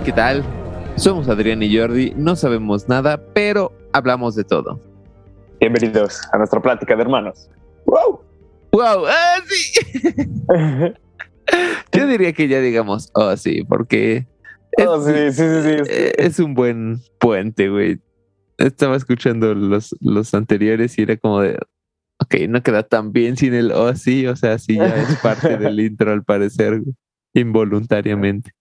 Hey, ¿qué tal? Somos Adrián y Jordi, no sabemos nada, pero hablamos de todo. Bienvenidos a nuestra plática de hermanos. ¡Wow! ¡Wow! ¡Ah, sí! Yo diría que ya digamos, oh, sí, porque es, Oh, sí, sí, sí, sí. es un buen puente, güey. Estaba escuchando los, los anteriores y era como de, ok, no queda tan bien sin el oh, sí, o sea, sí, ya es parte del intro al parecer, involuntariamente.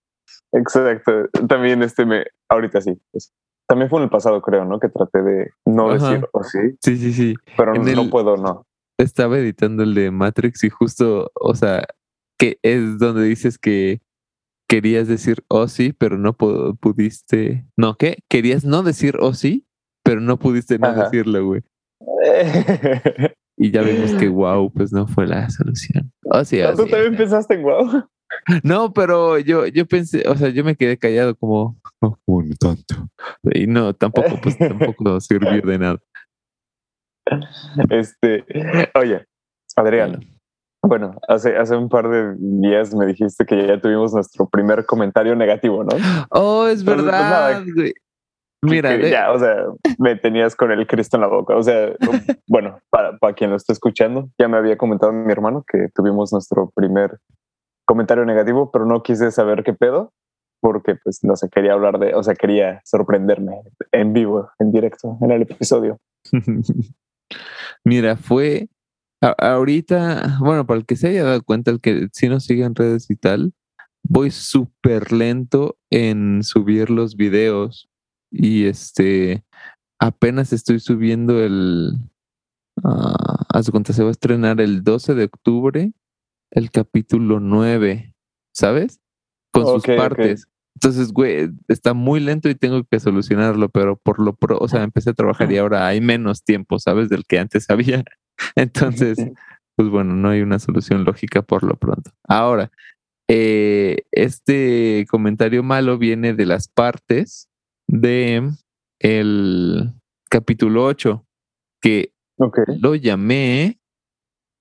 Exacto. También este me, ahorita sí. pues, también fue en el pasado, creo, ¿no? Que traté de no Ajá. decir o sí, Sí, sí, sí. pero En no el- puedo, no. estaba editando el de Matrix y justo, o sea, que es donde dices que querías decir oh sí, pero no pu- pudiste. No, ¿qué? Querías no decir oh sí, pero no pudiste no Ajá. decirlo, güey. Y ya vimos que wow, pues no fue la solución. Oh sí, oh, ¿Tú sí. también pensaste en wow? No, pero yo, yo pensé, o sea, yo me quedé callado como, no, bueno, tanto. Y no, tampoco, pues tampoco sirvió de nada. Este, oye, Adrián, bueno, hace, hace un par de días me dijiste que ya tuvimos nuestro primer comentario negativo, ¿no? Oh, es Entonces, pues, nada, verdad. Mira, Que de- ya, o sea, me tenías con el Cristo en la boca. O sea, bueno, para, para quien lo esté escuchando, ya me había comentado mi hermano que tuvimos nuestro primer comentario negativo, pero no quise saber qué pedo, porque pues no sé, quería hablar de, o sea, quería sorprenderme en vivo, en directo, en el episodio. Mira, fue a- ahorita, bueno, para el que se haya dado cuenta, el que si nos sigue en redes y tal, voy súper lento en subir los videos y este apenas estoy subiendo el ah, haz de cuenta se va a estrenar el 12 de octubre el capítulo 9, ¿sabes? Con sus partes. Entonces, güey, está muy lento y tengo que solucionarlo, pero por lo pro, o sea, empecé a trabajar y ahora hay menos tiempo, ¿sabes? Del que antes había. Entonces, pues bueno, no hay una solución lógica por lo pronto. Ahora, eh, este comentario malo viene de las partes de el capítulo 8, que lo llamé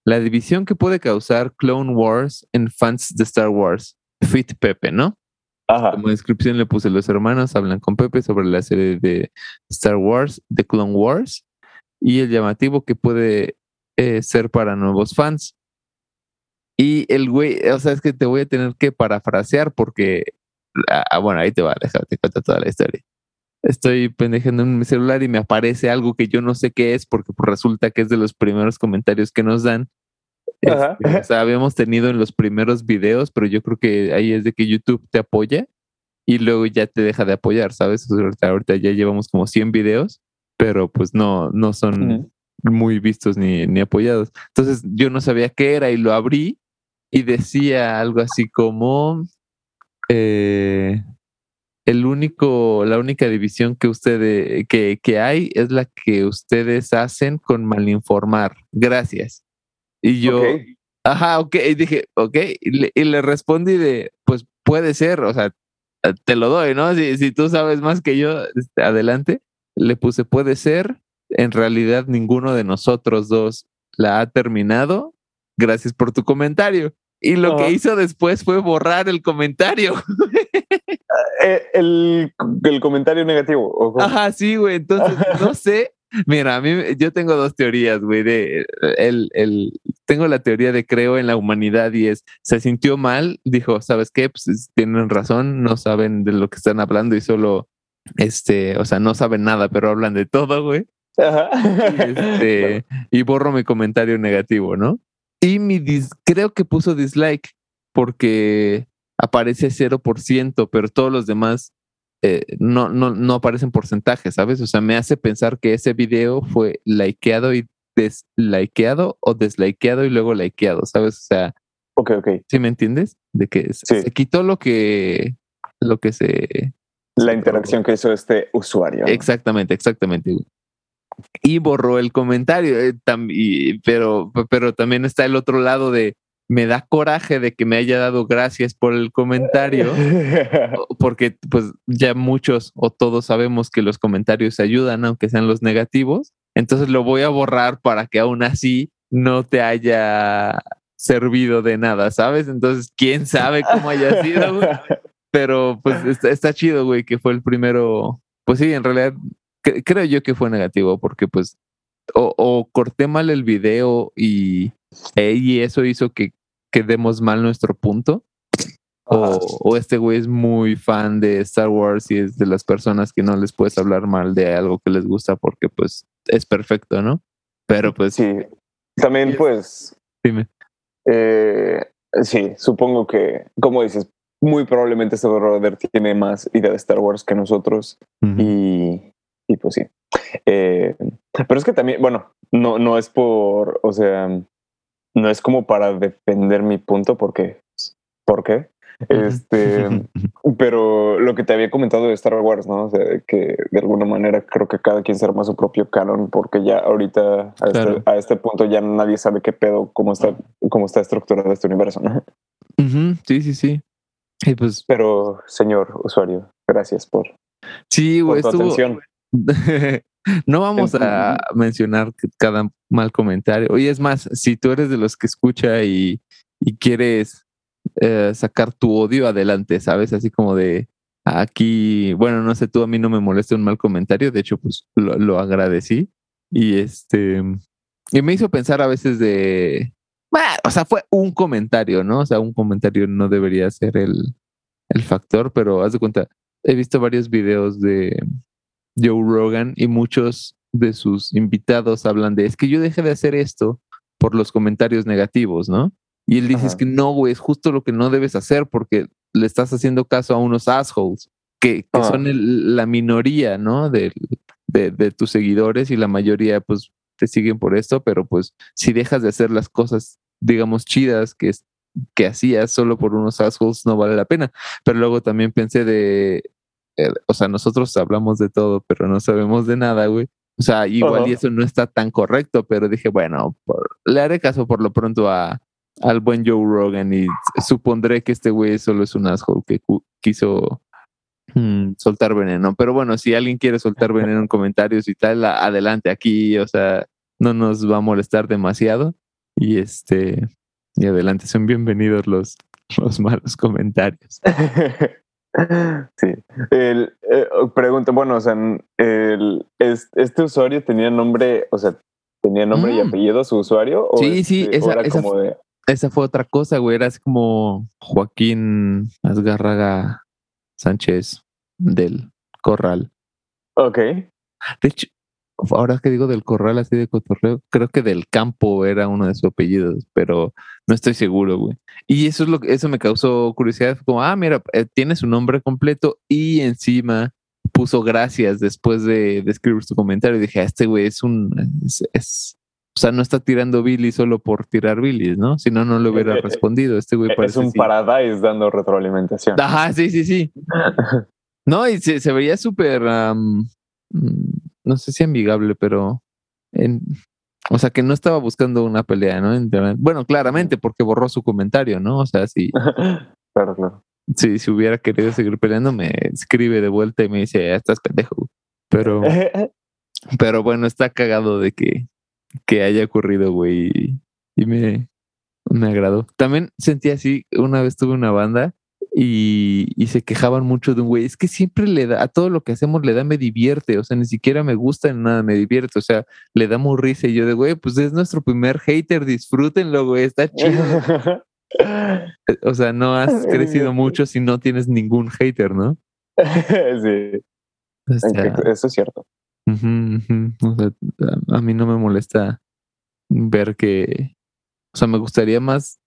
la división que puede causar Clone Wars en fans de Star Wars. Fit Pepe, ¿no? Ajá. Como descripción le puse los hermanos hablan con Pepe sobre la serie de Star Wars, de Clone Wars, y el llamativo que puede eh, ser para nuevos fans. Y el güey, o sea, es que te voy a tener que parafrasear porque, ah, bueno, ahí te va, déjate cuenta toda la historia. Estoy pendejando en mi celular y me aparece algo que yo no sé qué es porque resulta que es de los primeros comentarios que nos dan. Este, o sea, habíamos tenido en los primeros videos, pero yo creo que ahí es de que YouTube te apoya y luego ya te deja de apoyar, ¿sabes? O sea, ahorita, ya llevamos como 100 videos, pero pues no, no son muy vistos ni, ni apoyados. Entonces yo no sabía qué era y lo abrí y decía algo así como eh, el único, la única división que ustedes, que, que hay es la que ustedes hacen con malinformar. Gracias. Y yo, Ok. ajá, ok, y dije, ok, y le, y le respondí de, pues puede ser, o sea, te lo doy, ¿no? Si, si tú sabes más que yo, este, adelante. Le puse, puede ser, en realidad ninguno de nosotros dos la ha terminado. Gracias por tu comentario. Y lo que hizo después fue borrar el comentario. Eh, el, el comentario negativo. Ajá, sí, güey. Entonces, no sé. Mira, a mí yo tengo dos teorías, güey. De el, el, tengo la teoría de creo en la humanidad y es se sintió mal, dijo, ¿sabes qué? Pues es- tienen razón, no saben de lo que están hablando y solo este, o sea, no saben nada, pero hablan de todo, güey. Ajá. Y, este, y borro mi comentario negativo, ¿no? Y mi dis- creo que puso dislike porque aparece 0%, pero todos los demás eh, no, no, no aparecen porcentajes, ¿sabes? O sea, me hace pensar que ese video fue likeado y deslikeado o deslikeado y luego likeado, ¿sabes? O sea, Ok, ok. ¿sí me entiendes? De que se, Sí. se quitó lo que, lo que se, La interacción que hizo este usuario. Exactamente, exactamente. Y borró el comentario, eh, tam- y- pero, pero también está el otro lado de me da coraje de que me haya dado gracias por el comentario, porque pues ya muchos o todos sabemos que los comentarios ayudan, aunque sean los negativos. Entonces lo voy a borrar para que aún así no te haya servido de nada, ¿sabes? Entonces, quién sabe cómo haya sido, güey? Pero pues está, está chido, güey, que fue el primero. Pues sí, en realidad cre- creo yo que fue negativo porque pues o, o corté mal el video y, eh, y eso hizo que, que demos mal nuestro punto. O, o este güey es muy fan de Star Wars y es de las personas que no les puedes hablar mal de algo que les gusta porque pues es perfecto, ¿no? Pero pues Sí. También, Es- pues, dime. eh, sí, supongo que, como dices, muy probablemente este brother tiene más idea de Star Wars que nosotros. Y, y pues sí. Eh, pero es que también, bueno, no, no es por, o sea, no es como para defender mi punto, porque, ¿por qué? Este, pero lo que te había comentado de Star Wars, ¿no? O sea, que de alguna manera creo que cada quien se arma su propio canon, porque ya ahorita a, Claro. este, a este punto ya nadie sabe qué pedo, cómo está, cómo está estructurado este universo, ¿no? Sí, sí, sí. Y pues Pero, señor usuario, gracias por, sí, por güey, tu estuvo, atención. no vamos a mencionar cada mal comentario. Y es más, si tú eres de los que escucha y, y quieres eh, sacar tu odio adelante, ¿sabes? Así como de aquí, bueno, no sé, tú a mí no me molesta un mal comentario, de hecho, pues lo, lo agradecí. Y este, y me hizo pensar a veces de, "Bah", o sea, fue un comentario, ¿no? O sea, un comentario no debería ser el, el factor, pero haz de cuenta, he visto varios videos de Joe Rogan y muchos de sus invitados hablan de, es que yo dejé de hacer esto por los comentarios negativos, ¿no? Y él dice, Ajá. es que no, güey, es justo lo que no debes hacer porque le estás haciendo caso a unos assholes que, que Ah. son el- la minoría, ¿no? De, de, de tus seguidores y la mayoría, pues, te siguen por esto, pero pues si dejas de hacer las cosas, digamos, chidas que, que hacías solo por unos assholes, no vale la pena. Pero luego también pensé de, eh, o sea, nosotros hablamos de todo, pero no sabemos de nada, güey. O sea, igual y eso no está tan correcto, pero dije, bueno, por- le haré caso por lo pronto a, al buen Joe Rogan y supondré que este güey solo es un asshole que quiso mm, soltar veneno. Pero bueno, si alguien quiere soltar veneno en comentarios y tal, adelante aquí, o sea, no nos va a molestar demasiado. Y este, y adelante, son bienvenidos los, los malos comentarios. Sí. El, eh, pregunta, bueno, o sea, el, es- este usuario tenía nombre, o sea, tenía nombre y Mm. apellido su usuario. ¿O Sí, sí, este, esa- esa como de. Esa fue otra cosa, güey. Era así como Joaquín Azgárraga Sánchez del Corral. Ok. De hecho, ahora que digo del Corral así de cotorreo, creo que del Campo era uno de sus apellidos, pero no estoy seguro, güey. Y eso es lo que eso me causó curiosidad, como, ah, mira, eh, tiene su nombre completo y encima puso gracias después de, de escribir su comentario. Y dije, ah, este güey es un es, es- o sea, no está tirando Billy solo por tirar Billy, ¿no? Si no, no le hubiera Eh, eh, respondido. Este güey Es parece un sí. Paradise dando retroalimentación. Ajá, sí, sí, sí. No, y se, se veía súper, mm, no sé si amigable, pero, en- o sea, que no estaba buscando una pelea, ¿no? Bueno, claramente, porque borró su comentario, ¿no? O sea, si, claro, claro. si, si hubiera querido seguir peleando, me escribe de vuelta y me dice, "Ah, estás pendejo. güey". Pero, pero bueno, está cagado de que, que haya ocurrido, güey, y, y me, me agradó. También sentí así, una vez tuve una banda y, y se quejaban mucho de un güey, es que siempre le da, a todo lo que hacemos le da, me divierte, o sea, ni siquiera me gusta ni nada, me divierte, o sea, le da muy risa y yo de, güey, pues es nuestro primer hater, disfrútenlo, güey, está chido. O sea, no has crecido mucho si no tienes ningún hater, ¿no? sí, O sea, eso es cierto. O sea, a mí no me molesta ver que, o sea, me gustaría más.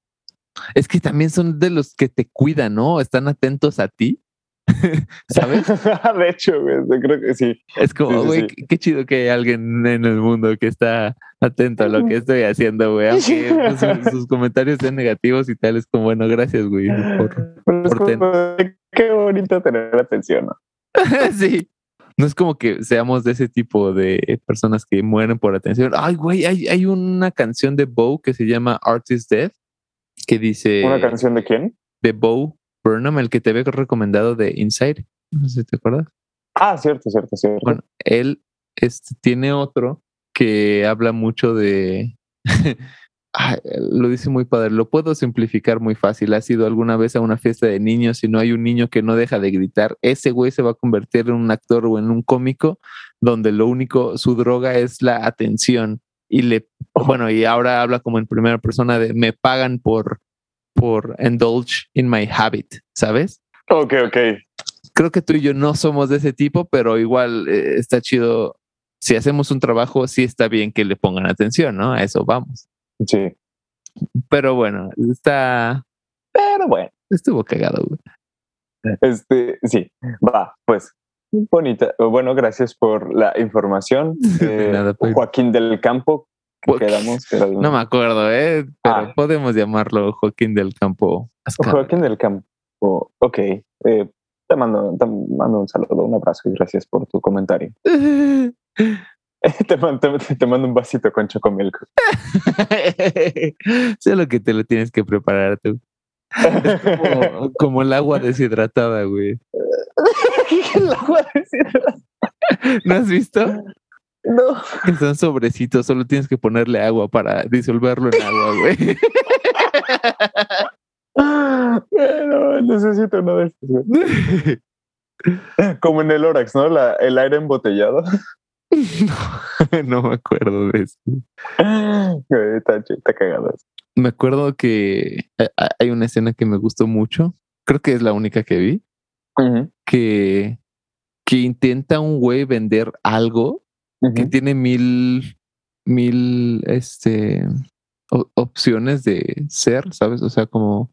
Es que también son de los que te cuidan, ¿no? Están atentos a ti. ¿Sabes? de hecho, güey, yo creo que sí. Es como, Sí, sí, güey, sí. qué, chido que hay alguien en el mundo que está atento a lo que estoy haciendo, güey. Aunque pues, su- sus comentarios sean negativos y tal, es como, bueno, gracias, güey. por- Pero es por ten- qué bonito tener atención. ¿no? sí. No es como que seamos de ese tipo de personas que mueren por atención. Ay, güey, hay, hay una canción de Bow que se llama Artist Death que dice ¿Una canción de quién? de Bow Burnham, el que te había recomendado de Inside. No sé si te acuerdas. Ah, cierto, cierto, cierto. Bueno, él este, tiene otro que habla mucho de, lo dice muy padre, lo puedo simplificar muy fácil. ¿Has ido alguna vez a una fiesta de niños y no hay un niño que no deja de gritar? Ese güey se va a convertir en un actor o en un cómico donde lo único, su droga es la atención. Y le, bueno, y ahora habla como en primera persona de me pagan por, por indulge in my habit, ¿sabes? Ok, ok. Creo que tú y yo no somos de ese tipo, pero igual eh, está chido. Si hacemos un trabajo, sí está bien que le pongan atención, ¿no? A eso vamos. Sí. Pero bueno, está. Pero bueno. Estuvo cagado, güey. Este, sí, va, pues. Bonita. Bueno, gracias por la información. Eh, pues. Joaquín del Campo. Quedamos, no me acuerdo, ¿eh? Pero ah. podemos llamarlo Joaquín del Campo. Joaquín del Campo. Ok. Eh, te, mando, te mando un saludo, un abrazo y gracias por tu comentario. Te mando, te, mando, un vasito con chocomilk. Solo que te lo tienes que preparar tú. Como, el agua deshidratada, güey. el agua deshidratada. ¿No has visto? No. Que son sobrecitos, solo tienes que ponerle agua para disolverlo en agua, güey. Bueno, necesito uno de estos. Como en el Orax, ¿no? La, el aire embotellado. No, me acuerdo de eso. Está, cagado Me acuerdo que hay una escena que me gustó mucho. Creo que es la única que vi. que, que intenta un güey vender algo que tiene mil, mil este, opciones de ser, ¿sabes? O sea, como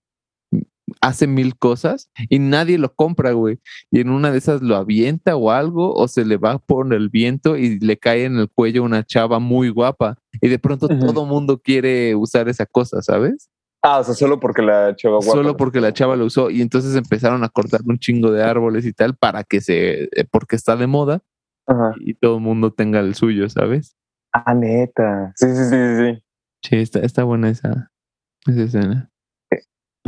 hace mil cosas y nadie lo compra, güey. Y en una de esas lo avienta o algo, o se le va por el viento y le cae en el cuello una chava muy guapa. Y de pronto todo mundo quiere usar esa cosa, ¿sabes? Ah, o sea, solo porque la chava guapa. Solo porque la chava lo usó. Y entonces empezaron a cortar un chingo de árboles y tal para que se, eh, porque está de moda y todo el mundo tenga el suyo, ¿sabes? Ah, neta. Sí, sí, sí, sí. Sí, está, está buena esa, esa escena.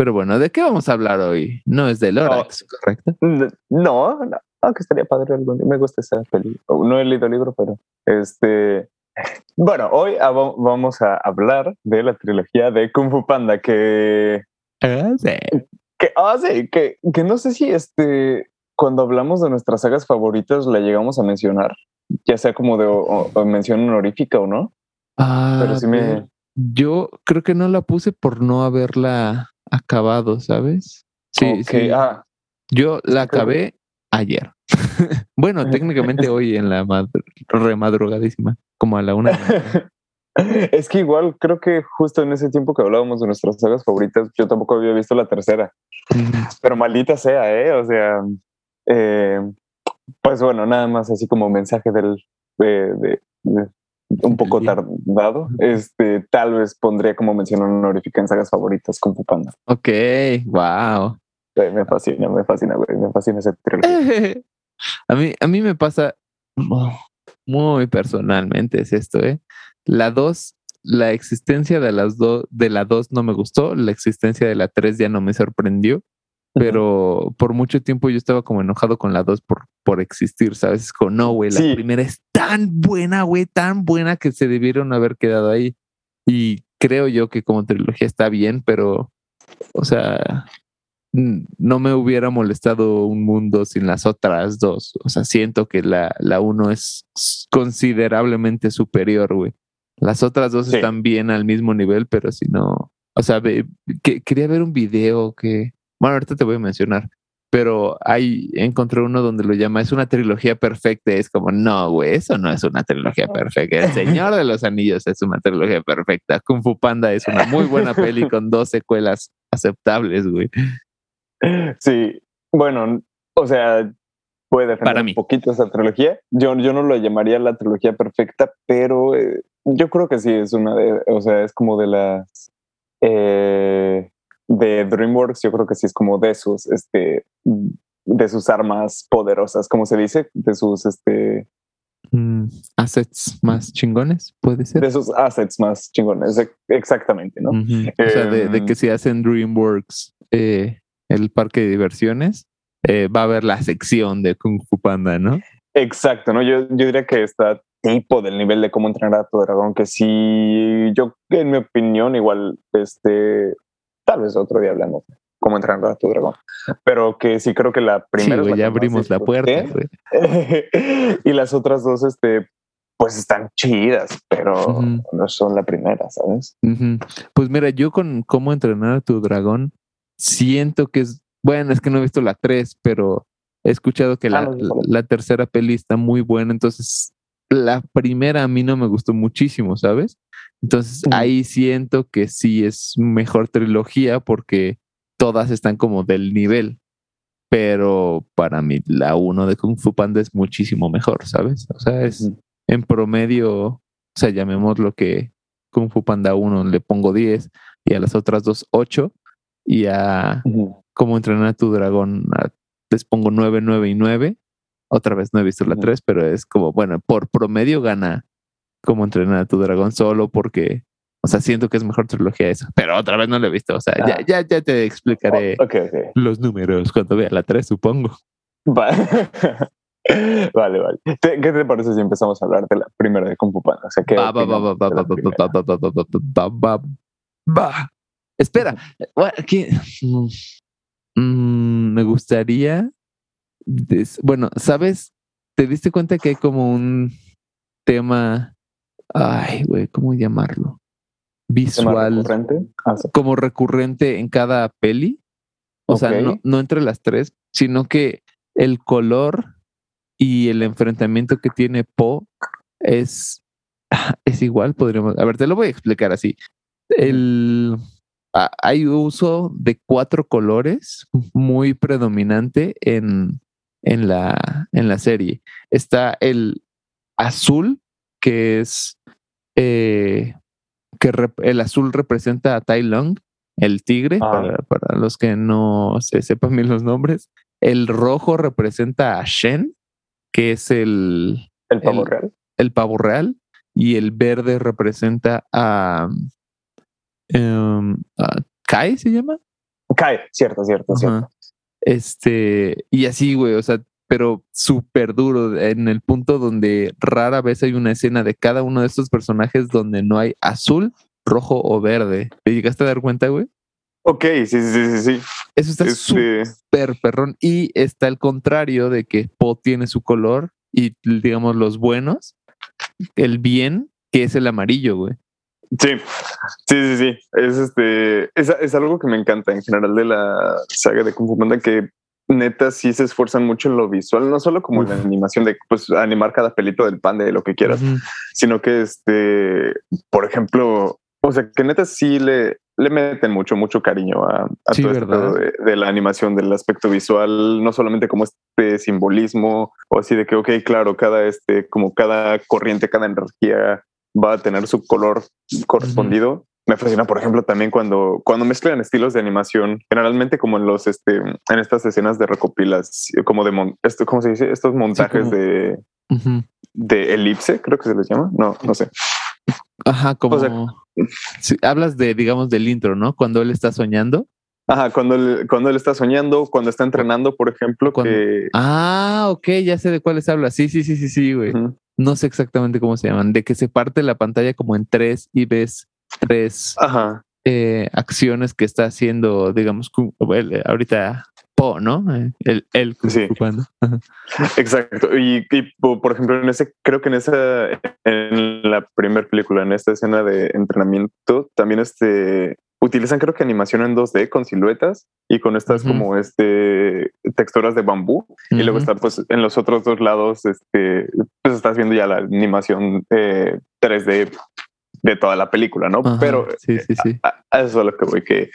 Pero bueno, ¿de qué vamos a hablar hoy? No es de Lorax, ¿correcto? No, no, aunque estaría padre algún día. Me gusta esa película. No he leído el libro, pero este. Bueno, hoy vamos a hablar de la trilogía de Kung Fu Panda que. Ah, sí. Que, ah, sí, que, que no sé si este. Cuando hablamos de nuestras sagas favoritas la llegamos a mencionar, ya sea como de mención honorífica o no. Ah, pero sí me. Yo creo que no la puse por no haberla acabado, ¿sabes? Sí, sí. Ah. Yo la acabé ayer. bueno, técnicamente hoy en la remadrugadísima, como a la una. es que igual creo que justo en ese tiempo que hablábamos de nuestras sagas favoritas, yo tampoco había visto la tercera. Pero maldita sea, ¿eh? O sea, eh, pues bueno, nada más así como mensaje del, de, un poco tardado. Este, tal vez pondría como mención honorífica en sagas favoritas con Pupanda. Ok, wow. me fascina, me fascina, güey. Me fascina ese trilogía. a mí, a mí me pasa muy personalmente es esto, ¿eh? La 2, la existencia de las dos, de la 2 no me gustó, la existencia de la 3 ya no me sorprendió pero por mucho tiempo yo estaba como enojado con la 2 por, por existir, ¿sabes? Es como, no, güey, la primera es tan buena, güey, tan buena que se debieron haber quedado ahí. Y creo yo que como trilogía está bien, pero, o sea, no me hubiera molestado un mundo sin las otras dos. O sea, siento que la, la uno es considerablemente superior, güey. Las otras dos están bien al mismo nivel, pero si no, o sea, que, quería ver un video que bueno, ahorita te voy a mencionar, pero ahí encontré uno donde lo llama, es una trilogía perfecta. Es como, no, güey, eso no es una trilogía perfecta. El Señor de los Anillos es una trilogía perfecta. Kung Fu Panda es una muy buena peli con dos secuelas aceptables, güey. Sí, bueno, o sea, puede defender Para mí. un poquito esa trilogía. Yo, yo no lo llamaría la trilogía perfecta, pero eh, yo creo que sí es una de, o sea, es como de las... Eh, de DreamWorks, yo creo que sí es como de sus, este, de sus armas poderosas, como se dice, de sus, este, mm, assets más chingones, puede ser. De sus assets más chingones, exactamente, ¿no? o sea, de, que em, si hacen DreamWorks eh, el parque de diversiones, eh, va a haber la sección de Kung Fu Panda, ¿no? Exacto, ¿no? Yo, yo diría que está tipo del nivel de cómo entrenar a tu dragón, que sí, yo, en mi opinión, igual, este, tal vez otro día hablamos cómo entrenar a tu dragón, pero que sí creo que la primera... Sí, ya abrimos la puerta. y las otras dos, este, pues están chidas, pero no son la primera, ¿sabes? Pues mira, yo con cómo entrenar a tu dragón, siento que es, bueno, es que no he visto la 3, pero he escuchado que ah, la, la, tercera peli está muy buena, entonces la primera a mí no me gustó muchísimo, ¿sabes? Entonces ahí siento que sí es mejor trilogía porque todas están como del nivel, pero para mí la 1 de Kung Fu Panda es muchísimo mejor, ¿sabes? O sea, es en promedio, o sea, llamemos lo que Kung Fu Panda 1 le pongo 10 y a las otras dos 8 y a cómo entrenar a tu dragón les pongo 9, 9 y 9. Otra vez no he visto la 3, pero es como, bueno, por promedio gana cómo entrenar a tu dragón solo porque, o sea, siento que es mejor trilogía esa, pero otra vez no la he visto, o sea, ya, ah. ya, ya te explicaré oh, los números cuando vea la 3, supongo. Vale, vale. ¿Qué te parece si empezamos a hablar de la primera de Panda? O sea, ¿qué va, va, va, va, va, va, va, va, va, Espera, me gustaría. Bueno, ¿sabes? ¿Te diste cuenta que hay como un tema. Ay, güey, ¿cómo llamarlo? Visual. Recurrente? Como recurrente en cada peli. O sea, no, no entre las tres, sino que el color y el enfrentamiento que tiene Po es, es igual, podríamos. A ver, te lo voy a explicar así. El, hay uso de cuatro colores muy predominante en, en, la, en la serie. Está el azul, que es eh, que el azul representa a Tai Long, el tigre, ah. para, para, los que no se sepan bien los nombres. El rojo representa a Shen, que es el... El pavo real. El pavo real. Y el verde representa a... Um, Kai, ¿se llama? Kai, cierto, cierto, cierto. Este, y así, güey, o sea, pero súper duro, en el punto donde rara vez hay una escena de cada uno de estos personajes donde no hay azul, rojo o verde. ¿Te llegaste a dar cuenta, güey? Ok, sí, sí, sí, sí. Eso está este súper perrón. Y está el contrario de que Po tiene su color y, digamos, los buenos, el bien, que es el amarillo, güey. Sí, sí, sí, sí. Es este, es, es, algo que me encanta en general de la saga de Kung Fu Panda que neta sí se esfuerzan mucho en lo visual, no solo como en la animación de pues animar cada pelito del pan de lo que quieras, sino que este, por ejemplo, o sea, que neta sí le, le meten mucho, mucho cariño a, todo esto de, la animación, del aspecto visual, no solamente como este simbolismo o así de que, ok, claro, cada este, como cada corriente, cada energía va a tener su color correspondido. Me fascina, por ejemplo, también cuando, cuando mezclan estilos de animación, generalmente como en los, este, en estas escenas de recopilas, como de, esto, ¿cómo se dice? Estos montajes de, de elipse, creo que se les llama. No, no sé. Ajá, como hablas de, digamos, del intro, ¿no? Cuando él está soñando. Ajá, cuando él, cuando él está soñando, cuando está entrenando, por ejemplo. Que... Ah, ok, ya sé de cuáles hablas. Sí, sí, sí, sí, sí, güey. No sé exactamente cómo se llaman. De que se parte la pantalla como en tres y ves tres eh, acciones que está haciendo, digamos, ahorita ¿no? Eh, el, el sí. Exacto. Y, por ejemplo, en ese, creo que en esa, en la primera película, en esta escena de entrenamiento, también este utilizan creo que animación en 2D con siluetas y con estas como este texturas de bambú y luego está pues en los otros dos lados este pues estás viendo ya la animación 3D eh, de toda la película, ¿no? Pero sí, sí, sí. eso es lo que voy que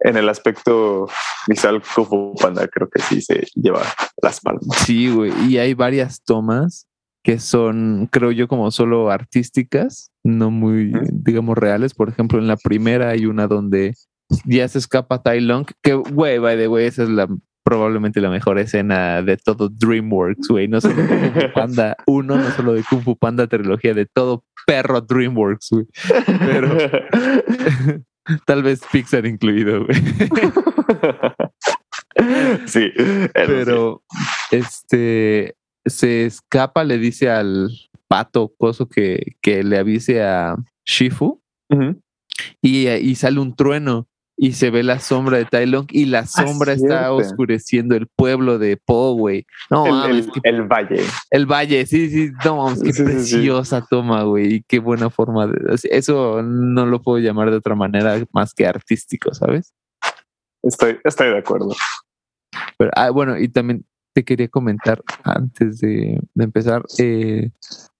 en el aspecto visual como Panda creo que sí se lleva las palmas. Sí, güey, y hay varias tomas que son, creo yo, como solo artísticas, no muy, digamos, reales. Por ejemplo, en la primera hay una donde ya se escapa Tai Long, que, güey, by the way, esa es la probablemente la mejor escena de todo DreamWorks, güey, no solo de Kung Fu Panda 1, no solo de Kung Fu Panda trilogía, de todo perro DreamWorks, güey. Pero Tal vez Pixar incluido, güey. sí. Pero este se escapa, le dice al, pato coso que, que le avise a Shifu y, y sale un trueno y se ve la sombra de Tai Long y la sombra está oscureciendo el pueblo de Po, güey. No, el, el, valle. El valle, sí, sí, no mames, qué preciosa toma, güey, y qué buena forma de eso no lo puedo llamar de otra manera más que artístico, ¿sabes? Estoy, estoy de acuerdo. Pero, ah, bueno, y también te quería comentar antes de, empezar eh,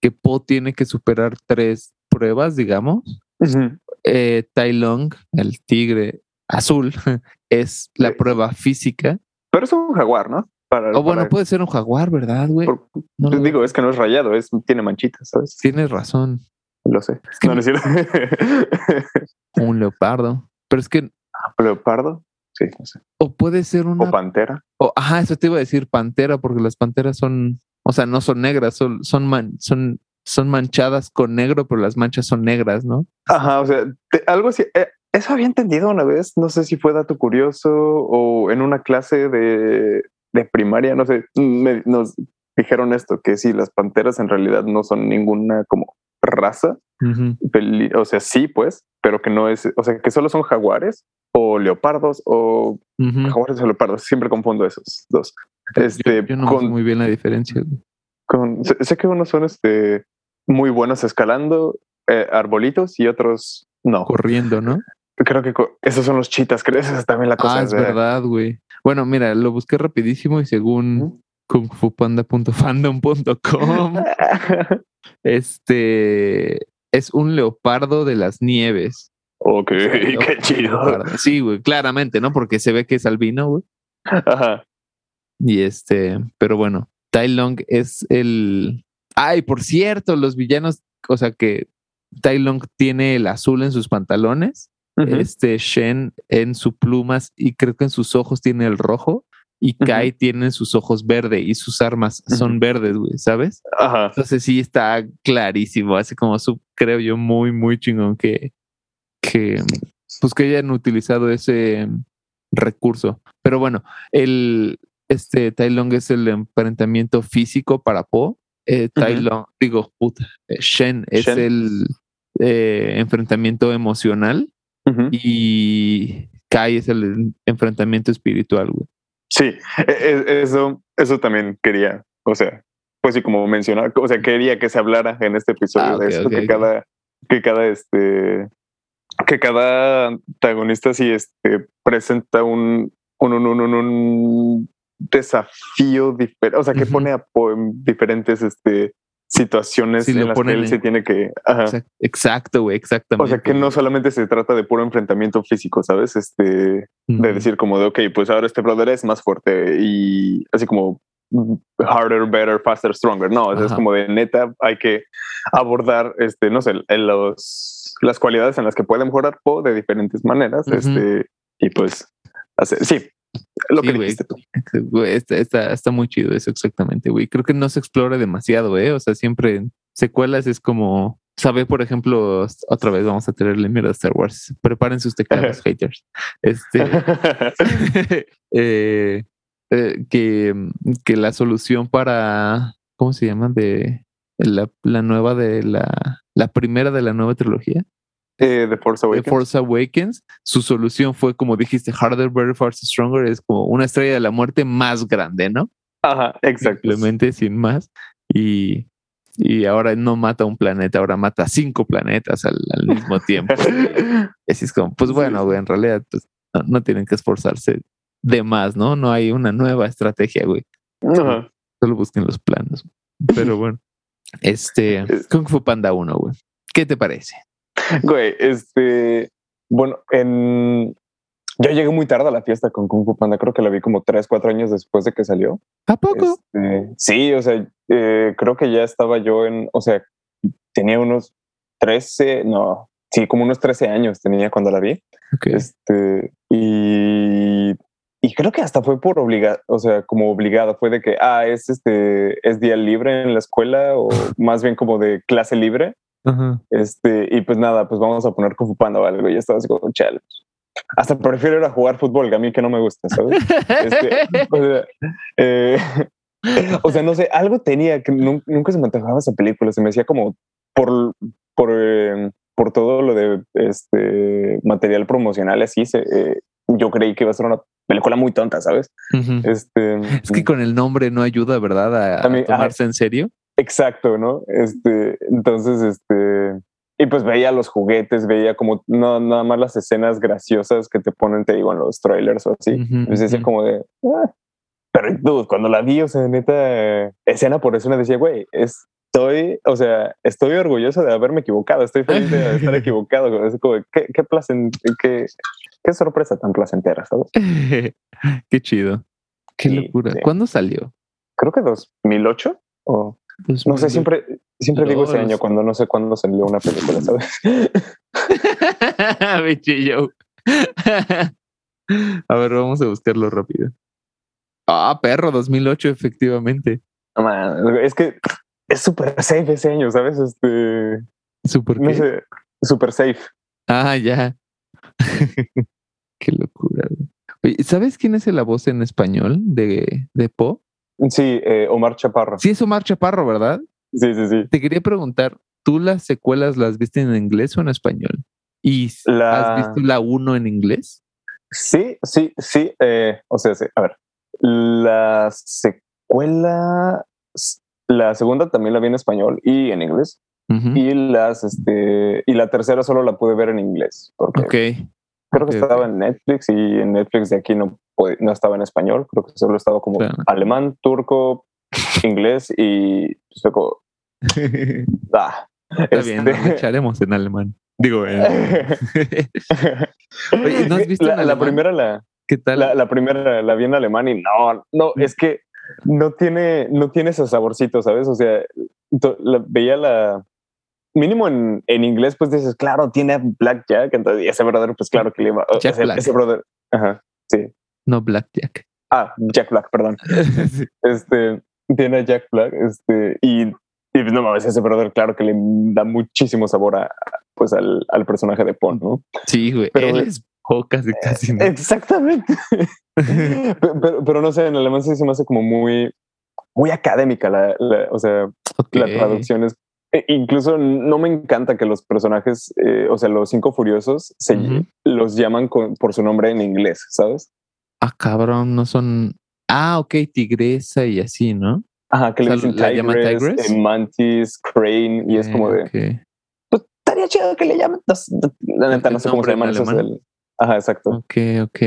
que Po tiene que superar tres pruebas, digamos. Eh, tai Long, el tigre, azul es la prueba física. Pero es un jaguar, ¿no? o bueno, puede ser un jaguar, ¿verdad, güey? No, digo, es que no es rayado, es, tiene manchitas, ¿sabes? Tienes razón. Lo sé. no, no es cierto. un leopardo. Pero es que. ¿Leopardo? Sí, no sé. O puede ser una. O pantera. O, ajá, eso te iba a decir pantera, porque las panteras son. O sea, no son negras, son, son, man, son, son manchadas con negro, pero las manchas son negras, ¿no? Ajá, o sea, algo así. Eh, eso había entendido una vez, no sé si fue dato curioso o en una clase de, primaria, no sé, nos dijeron esto, que sí, las panteras en realidad no son ninguna como raza, o sea, sí, pues, pero que no es, o sea, que solo son jaguares o leopardos o jaguares o leopardos, siempre confundo esos dos. Este, yo, no sé muy bien la diferencia. Con, sé, que unos son este, muy buenos escalando eh, arbolitos y otros no. Corriendo, ¿no? Creo que esos son los chitas, creo esa es también la cosa. Ah, es verdad, güey. Bueno, mira, lo busqué rapidísimo y según kungfupanda.fandom.com, este es un leopardo de las nieves. Ok, qué chido. Sí, güey, claramente, ¿no? Porque se ve que es albino, güey. Ajá. Y este, pero bueno, Tai Long es el. Ay, por cierto, los villanos, o sea que Tai Long tiene el azul en sus pantalones este Shen en sus plumas y creo que en sus ojos tiene el rojo y Kai tiene sus ojos verdes y sus armas son verdes, güey, ¿sabes? Ajá. Entonces sí está clarísimo, así como su, creo yo, muy, muy chingón que, que, pues que hayan utilizado ese recurso. Pero bueno, el, este Tai Long es el emparentamiento físico para Po. Eh, tai Long, digo, puta, eh, Shen es el eh, enfrentamiento emocional y Kai es el enfrentamiento espiritual, güey. Sí, e, e, eso, eso también quería, o sea, pues sí, como mencionar, o sea, quería que se hablara en este episodio ah, de esto, que cada, que cada este, que cada antagonista sí este, presenta un, un, un, un, un desafío diferente, o sea, que pone a diferentes este, situaciones en las que él se tiene que. Exacto, güey, exactamente. O sea, que no solamente se trata de puro enfrentamiento físico, ¿sabes? Este, de decir como de, ok, pues ahora este brother es más fuerte y así como harder, better, faster, stronger. No, es como de neta, hay que abordar, este, no sé, los, las cualidades en las que puede mejorar Po de diferentes maneras. Este, y pues, hacer, sí, lo que dijiste tú. está, está, muy chido eso, exactamente, güey. Creo que no se explora demasiado, ¿eh? O sea, siempre secuelas es como. Sabe, por ejemplo, otra vez vamos a tenerle miedo a Star Wars. Preparen sus teclados, haters. Este. Eh, eh, que, que la solución para. ¿Cómo se llama? De la, la nueva de la. La primera de la nueva trilogía. Eh, The Force Awakens. The Force Awakens. Su solución fue, como dijiste, Harder, Better, Faster, Stronger. Es como una estrella de la muerte más grande, ¿no? Ajá, exacto. Simplemente sin más. Y, y ahora no mata un planeta, ahora mata cinco planetas al, mismo tiempo. así es como, pues bueno, güey, en realidad pues, no, tienen que esforzarse de más, ¿no? No hay una nueva estrategia, güey. Ajá. Solo busquen los planos. Pero bueno, este Kung Fu Panda 1, güey. ¿Qué te parece? Güey, este, bueno, en, yo llegué muy tarde a la fiesta con Kung Fu Panda, creo que la vi como tres, cuatro años después de que salió. ¿A poco? Este, sí, o sea, eh, creo que ya estaba yo en, o sea, tenía unos 13, no, sí, como unos 13 años tenía cuando la vi. Este, y, y creo que hasta fue por obligado, o sea, como obligado, fue de que, ah, es este, es día libre en la escuela o más bien como de clase libre. Este, y pues nada, pues vamos a poner Kung Fu Panda o algo. Y estaba así como, chale. Hasta prefiero ir a jugar fútbol, que a mí que no me gusta, ¿sabes? este, eh, o sea, no sé, algo tenía que nunca, se me antojaba esa película. Se me decía como por, por, em, por todo lo de este material promocional, así se, eh, yo creí que iba a ser una película muy tonta, ¿sabes? este, es que con el nombre no ayuda, ¿verdad? A, tomarse en serio. Exacto, ¿no? Este, entonces, este, y pues veía los juguetes, veía como no, nada más las escenas graciosas que te ponen, te digo, en los trailers o así. Entonces decía como de, ah". pero dude, cuando la vi, o sea, neta, escena por escena decía, güey, estoy, o sea, estoy orgulloso de haberme equivocado, estoy feliz de estar equivocado. Es como, qué, qué, placent qué, qué sorpresa tan placentera, ¿sabes? qué chido. Qué locura. ¿Cuándo salió? Creo que 2008 o no sé, siempre, siempre digo ese año cuando no sé cuándo salió una película, ¿sabes? Bichillo. a ver, vamos a buscarlo rápido. Ah, perro, 2008, efectivamente. es que es súper safe ese año, ¿sabes? Este. Súper no sé, súper safe. Ah, ya. qué locura. ¿Sabes quién es la voz en español de, de Po? Sí, eh, Omar Chaparro. Sí, es Omar Chaparro, ¿verdad? Sí, sí, sí. Te quería preguntar, ¿tú las secuelas las viste en inglés o en español? ¿Y has visto la 1 en inglés? Sí, sí, sí. Eh, o sea, sí. A ver, la secuela, la segunda también la vi en español y en inglés. Y las, este, y la tercera solo la pude ver en inglés. Porque ok. Creo que estaba en Netflix y en Netflix de aquí no, no estaba en español. Creo que solo estaba como alemán, turco, inglés y sueco. ah, Está bien, este echaremos en alemán. Digo, ¿no has visto la, la primera la ¿Qué tal? La, primera la vi en alemán y no, no, es que no tiene, no tiene ese saborcito, ¿sabes? O sea, veía la, mínimo en, en, inglés, pues dices, claro, tiene Blackjack. Entonces, y ese brother, pues claro que le iba. Jack ese, ese, brother, ajá, sí. No Blackjack. Ah, Jack Black, perdón. Este tiene Jack Black, este, y, y pues, no mames, ese brother, claro que le da muchísimo sabor a, pues al, al personaje de Pon, ¿no? Sí, güey. Pero él es casi, casi. ¿no? Exactamente. pero, pero, no sé, en alemán sí se me hace como muy, muy académica la, o sea, la traducción es e incluso no me encanta que los personajes, eh, o sea, los cinco furiosos, se los llaman por su nombre en inglés, ¿sabes? Ah, cabrón, no son. Ah, ok, tigresa y así, ¿no? Ajá, que le dicen tigress, eh, mantis, crane, y es como de. Pues estaría chido que le llamen. La neta, no sé cómo se llaman esos. Ajá, exacto. Ok, ok.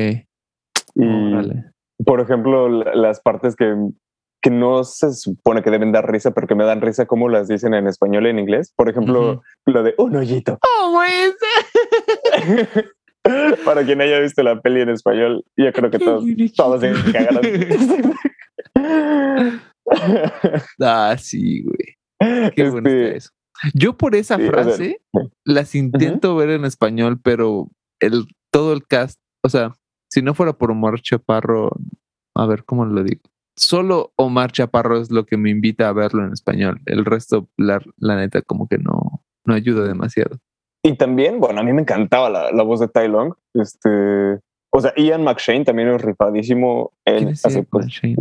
Y, por ejemplo, las partes que que no se supone que deben dar risa, pero que me dan risa como las dicen en español y en inglés. Por ejemplo, lo de un hoyito. Oh, Para quien haya visto la peli en español, yo creo que todos, todos se cagaron. ah, sí, güey. Qué bueno este, eso. Yo por esa frase las intento ver en español, pero el todo el cast, o sea, si no fuera por Omar Chaparro, a ver cómo lo digo solo Omar Chaparro es lo que me invita a verlo en español. El resto, la, neta, como que no, no ayuda demasiado. Y también, bueno, a mí me encantaba la, la voz de Tai Long. Este, o sea, Ian McShane también es rifadísimo. Es Ian, McShane?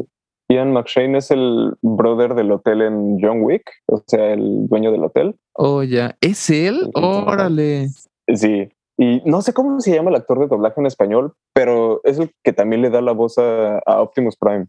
Ian McShane es el brother del hotel en John Wick, o sea, el dueño del hotel. Oh, ya. ¿Es él? Órale. Sí. Y no sé cómo se llama el actor de doblaje en español, pero es el que también le da la voz a Optimus Prime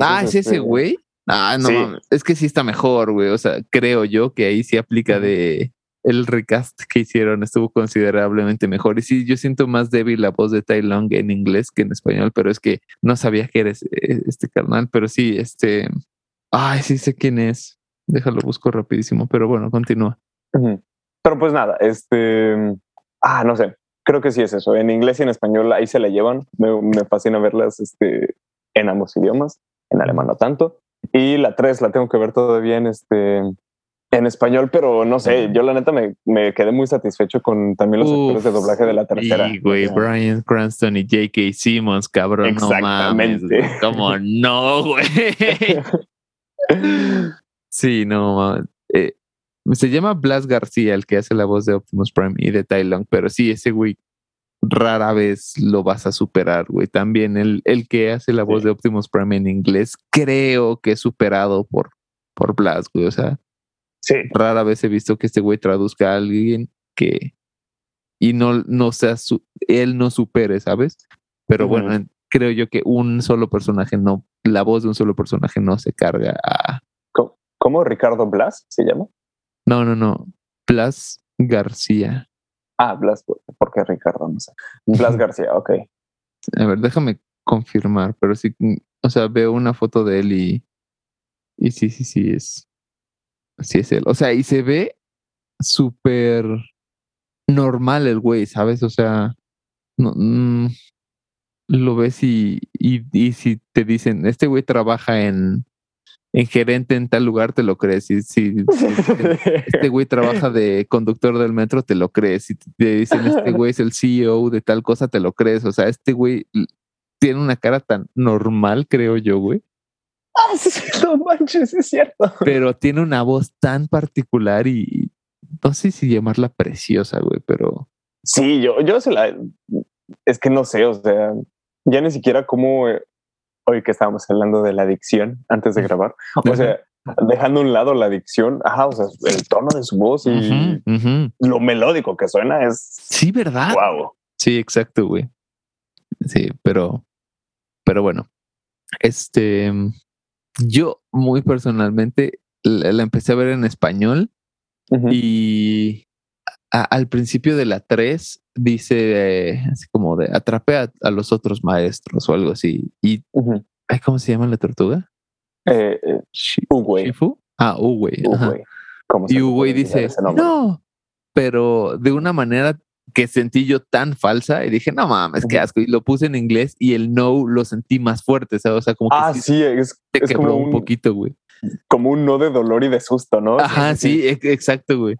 ah, ¿es ese este, güey? Ah, no, es que sí está mejor, güey. O sea, creo yo que ahí sí aplica de el recast que hicieron estuvo considerablemente mejor. Y sí, yo siento más débil la voz de Tai Long en inglés que en español, pero es que no sabía que eres eh, este carnal, pero sí, este. Ay, sí sé quién es. Déjalo, busco rapidísimo, pero bueno, continúa. Pero pues nada, este. Ah, no sé. Creo que sí es eso. En inglés y en español ahí se la llevan. Me, me fascina verlas este, en ambos idiomas en alemán no tanto. Y la 3 la tengo que ver todavía en este en español, pero no sé, yo la neta me, me quedé muy satisfecho con también los actores de doblaje de la tercera. Sí, güey, Brian Cranston y J.K. Simmons, cabrón, Exactamente. no Como no, güey. sí, no, eh, se llama Blas García, el que hace la voz de Optimus Prime y de Tai Long, pero sí, ese güey rara vez lo vas a superar, güey. También el, el que hace la voz de Optimus Prime en inglés, creo que es superado por, por Blas, güey. O sea, Sí. rara vez he visto que este güey traduzca a alguien que y no, no sea su, él no supere, ¿sabes? Pero bueno, en- creo yo que un solo personaje no, la voz de un solo personaje no se carga a. ¿Cómo, cómo Ricardo Blas se llama? No, no, no. Blas García. Ah, Blas, ¿por qué Ricardo? No sé. Blas García, ok. A ver, déjame confirmar, pero sí, mm, o sea, veo una foto de él y. Y sí, sí, sí, es. Sí, es él. O sea, y se ve súper normal el güey, ¿sabes? O sea, no, mm, lo ves y, y, y si te dicen, este güey trabaja en, en gerente en tal lugar, te lo crees. Y si, si este güey trabaja de conductor del metro, te lo crees. Si te dicen, este güey es el CEO de tal cosa, te lo crees. O sea, este güey tiene una cara tan normal, creo yo, güey. Ah, sí, no manches, es cierto. Pero tiene una voz tan particular y no sé si llamarla preciosa, güey, pero Sí, yo, yo se la. Es que no sé, o sea, ya ni siquiera como eh, hoy que estábamos hablando de la adicción antes de grabar. O sea, dejando a un lado la adicción, ajá, o sea, el tono de su voz y lo melódico que suena es sí, ¿verdad? wow. Sí, exacto, güey. Sí, pero, pero bueno, este, yo muy personalmente la, la empecé a ver en español y a- al principio de la 3 dice eh, así como de atrape a, a los otros maestros o algo así. Y, ay, ¿cómo se llama la tortuga? Eh, eh, Uwey. Shifu. Ah. ¿Cómo se Y olvidar dice, no, pero de una manera que sentí yo tan falsa y dije, no mames, qué Ujú. asco. Y lo puse en inglés y el no lo sentí más fuerte, ¿sabes? O sea, como que Ah, sí sí, es, te es quebró como un un, poquito, güey. como un no de dolor y de susto, ¿no? Ajá, sí, ex- exacto, güey.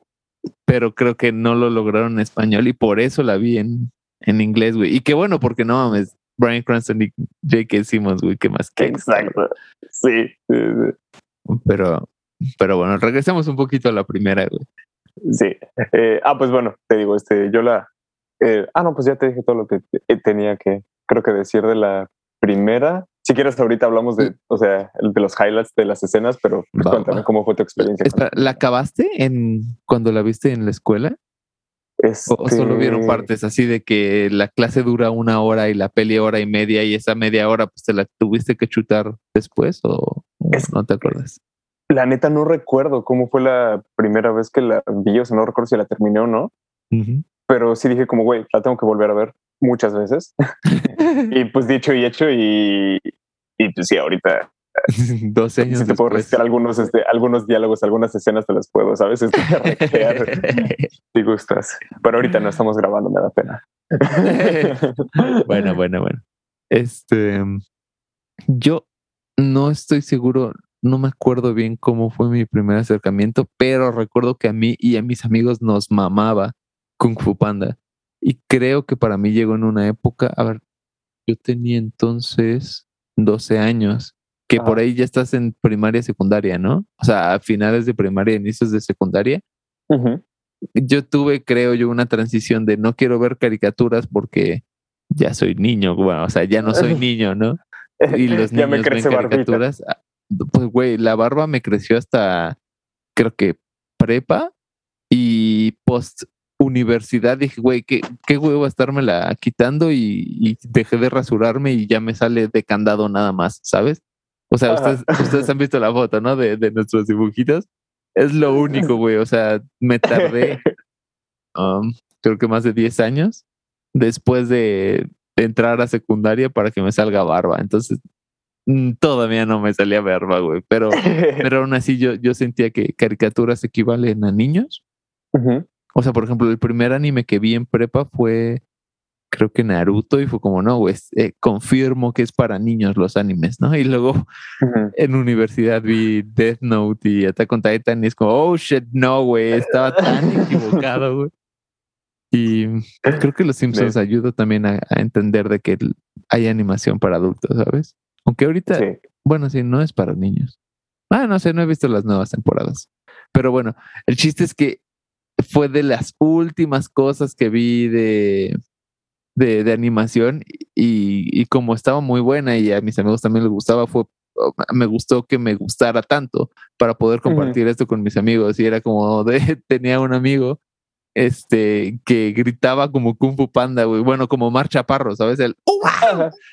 Pero creo que no lo lograron en español y por eso la vi en, en inglés, güey. Y qué bueno, porque no mames, Brian Cranston y J.K. Simmons, güey, qué más que. Exacto. Sí. Pero, pero bueno, regresemos un poquito a la primera, güey. Sí. Eh, ah, pues bueno, te digo, este, yo la. eh, ah, no, pues ya te dije todo lo que te- tenía que, creo que decir de la primera. Si quieres, ahorita hablamos de, o sea, de los highlights de las escenas, pero pues, Va, cuéntame va. cómo fue tu experiencia. Espera, ¿La acabaste en cuando la viste en la escuela? Este, ¿O solo vieron partes así de que la clase dura una hora y la peli hora y media y esa media hora pues te la tuviste que chutar después o, Es- no te acuerdas? La neta no recuerdo cómo fue la primera vez que la vi, o sea, no recuerdo si la terminé o no, Ujú. pero sí dije como, güey, la tengo que volver a ver muchas veces. y pues dicho y hecho y, y pues sí, ahorita 12 años si te puedo recitar algunos, este, algunos diálogos, algunas escenas te las puedo, ¿sabes? Este, si gustas. Pero ahorita no estamos grabando, me da pena. bueno, bueno, bueno. Este, yo no estoy seguro, no me acuerdo bien cómo fue mi primer acercamiento, pero recuerdo que a mí y a mis amigos nos mamaba Kung Fu Panda. Y creo que para mí llegó en una época, a ver, yo tenía entonces 12 años, que por ahí ya estás en primaria, secundaria, ¿no? O sea, a finales de primaria, inicios de secundaria yo tuve, creo yo, una transición de no quiero ver caricaturas porque ya soy niño, bueno, o sea, ya no soy niño, ¿no? Y los ya niños me ven crece caricaturas. ah, Pues, güey, la barba me creció hasta, creo que prepa y post universidad. Dije, güey, ¿qué, qué huevo estármela quitando y, y dejé de rasurarme y ya me sale de candado nada más, ¿sabes? O sea, ustedes, ustedes han visto la foto, ¿no? De, de nuestros dibujitos. Es lo único, güey. O sea, me tardé, um, creo que más de 10 años después de, de entrar a secundaria para que me salga barba. Entonces, mm, todavía no me salía barba, güey. Pero, pero aún así yo, yo sentía que caricaturas equivalen a niños. Ujú. O sea, por ejemplo, el primer anime que vi en prepa fue, creo que Naruto, y fue como, no, güey, eh, confirmo que es para niños los animes, ¿no? Y luego en universidad vi Death Note y Attack on Titan, y es como, oh shit, no, güey, estaba tan equivocado, güey. Y creo que los Simpsons ayuda también a, a entender de que hay animación para adultos, ¿sabes? Aunque ahorita, Sí. bueno, sí, no es para niños. Ah, no sé, no he visto las nuevas temporadas. Pero bueno, el chiste es que fue de las últimas cosas que vi de, de, de animación y, y, como estaba muy buena y a mis amigos también les gustaba, fue me gustó que me gustara tanto para poder compartir esto con mis amigos y era como de tenía un amigo este, que gritaba como Kung Fu Panda, güey. Bueno, como Marcha Parro, ¿sabes? El ¡Oh,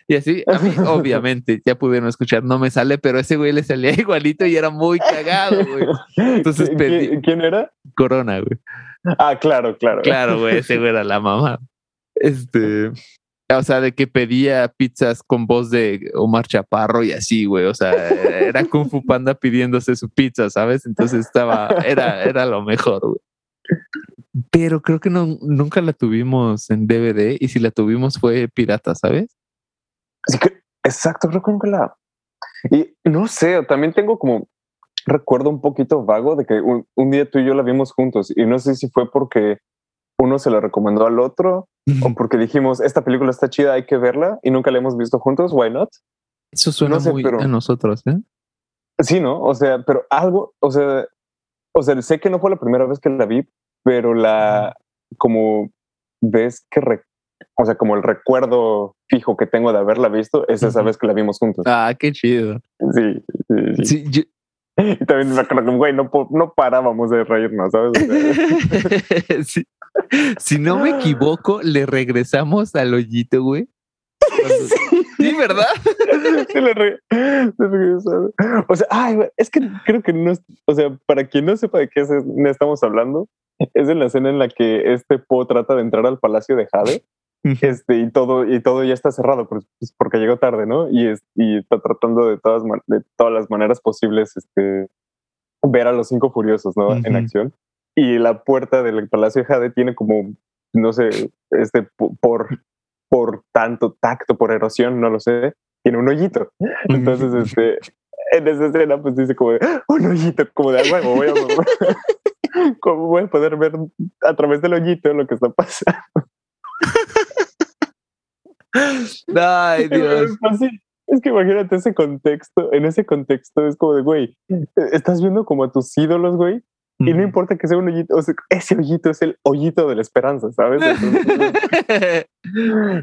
Y así, a mí, obviamente, ya pudieron escuchar, no me sale, pero ese güey le salía igualito y era muy cagado, güey. Entonces pedí. ¿Quién era? Corona, güey. Ah, claro, claro. Claro, güey, ese güey era la mamá. Este. O sea, de que pedía pizzas con voz de Omar Chaparro y así, güey. O sea, era Kung Fu Panda pidiéndose su pizza, ¿sabes? Entonces estaba, era, era lo mejor, güey pero creo que no, nunca la tuvimos en DVD y si la tuvimos fue pirata, ¿sabes? Sí, que, exacto, creo que nunca la... Y no sé, también tengo como recuerdo un poquito vago de que un, día tú y yo la vimos juntos y no sé si fue porque uno se la recomendó al otro o porque dijimos, esta película está chida, hay que verla y nunca la hemos visto juntos, why not? Eso suena muy a nosotros, ¿eh? Sí, ¿no? O sea, pero algo, o sea, o sea, sé que no fue la primera vez que la vi, pero la, como ves que, o sea, como el recuerdo fijo que tengo de haberla visto es esa vez que la vimos juntos. Ah, qué chido. Sí, sí, sí. Y también me acuerdo que, güey, no, no parábamos de reírnos, ¿sabes? sí. Si no me equivoco, le regresamos al hoyito, güey. Sí. ¿Verdad? Sí, le, re, regresamos. O sea, ay, es que creo que no, o sea, para quien no sepa de qué estamos hablando, es en la escena en la que este Po trata de entrar al palacio de Jade. Este, y todo, y todo ya está cerrado pues, pues, porque llegó tarde, ¿no? Y, es, y está tratando de todas, de todas las maneras posibles este, ver a los cinco furiosos, ¿no? En acción. Y la puerta del Palacio de Jade tiene como, no sé, este, por, por tanto tacto, por erosión, no lo sé, tiene un hoyito. Entonces, este, en esa escena, pues dice como, ah, un hoyito como de agua, voy a ¿Cómo voy a poder ver a través del hoyito lo que está pasando? Ay, Dios. Es que imagínate ese contexto, en ese contexto es como de, güey, estás viendo como a tus ídolos, güey, y no importa que sea un hoyito, o sea, ese hoyito es el hoyito de la esperanza, ¿sabes?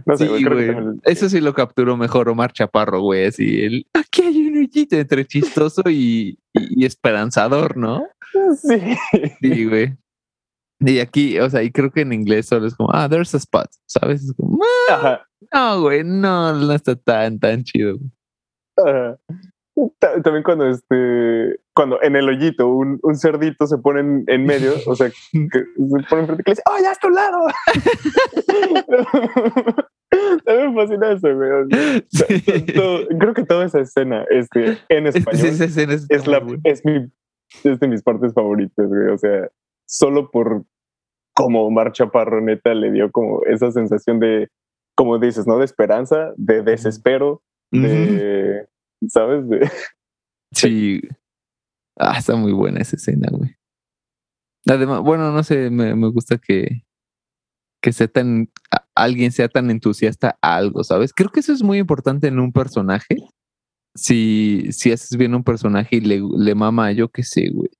no sé, sí, güey. Eso sí lo capturó mejor Omar Chaparro, güey. Así, el, aquí hay un hoyito entre chistoso y, y esperanzador, ¿no? Sí. Sí, güey. Y aquí, o sea, y creo que en inglés solo es como, ah, there's a spot, ¿sabes? Es como, ah, no, güey, no, no está tan, tan chido. Ajá. También cuando este, cuando en el hoyito un, un cerdito se pone en, medio, o sea, que se pone enfrente y le dice, ¡oh, ya es tu lado! También me fascina eso, güey. creo que toda esa escena este, en español es, la, es, mi, es de mis partes favoritas, güey. O sea, solo por como Marcha Chaparro neta le dio como esa sensación de, como dices, ¿no? De esperanza, de desespero, de ¿sabes? Sí. Ah, está muy buena esa escena, güey. Además, bueno, no sé, me, gusta que, que sea tan, alguien sea tan entusiasta a algo, ¿sabes? Creo que eso es muy importante en un personaje. Si, si haces bien un personaje y le, le mama, yo qué sé, güey.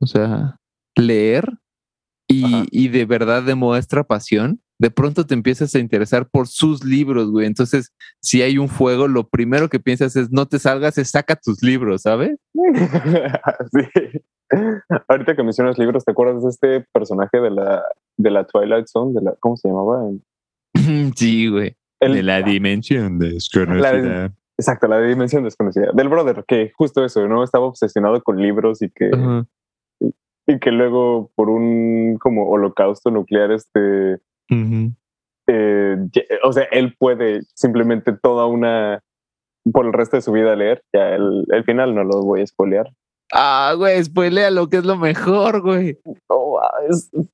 O sea, leer y, y de verdad demuestra pasión, de pronto te empiezas a interesar por sus libros, güey. Entonces, si hay un fuego, lo primero que piensas es no te salgas, es saca tus libros, ¿sabes? sí. Ahorita que mencionas libros, ¿te acuerdas de este personaje de la, de la Twilight Zone? De la, ¿Cómo se llamaba? sí, güey. de la dimensión desconocida. exacto, la dimensión desconocida. Del brother, que justo eso, ¿no? Estaba obsesionado con libros y que, y, que luego por un como holocausto nuclear, este, eh, o sea, él puede simplemente toda una, por el resto de su vida leer. Ya el, el final no lo voy a spoilear. Ah, güey, spoilea lo que es lo mejor, güey. Oh,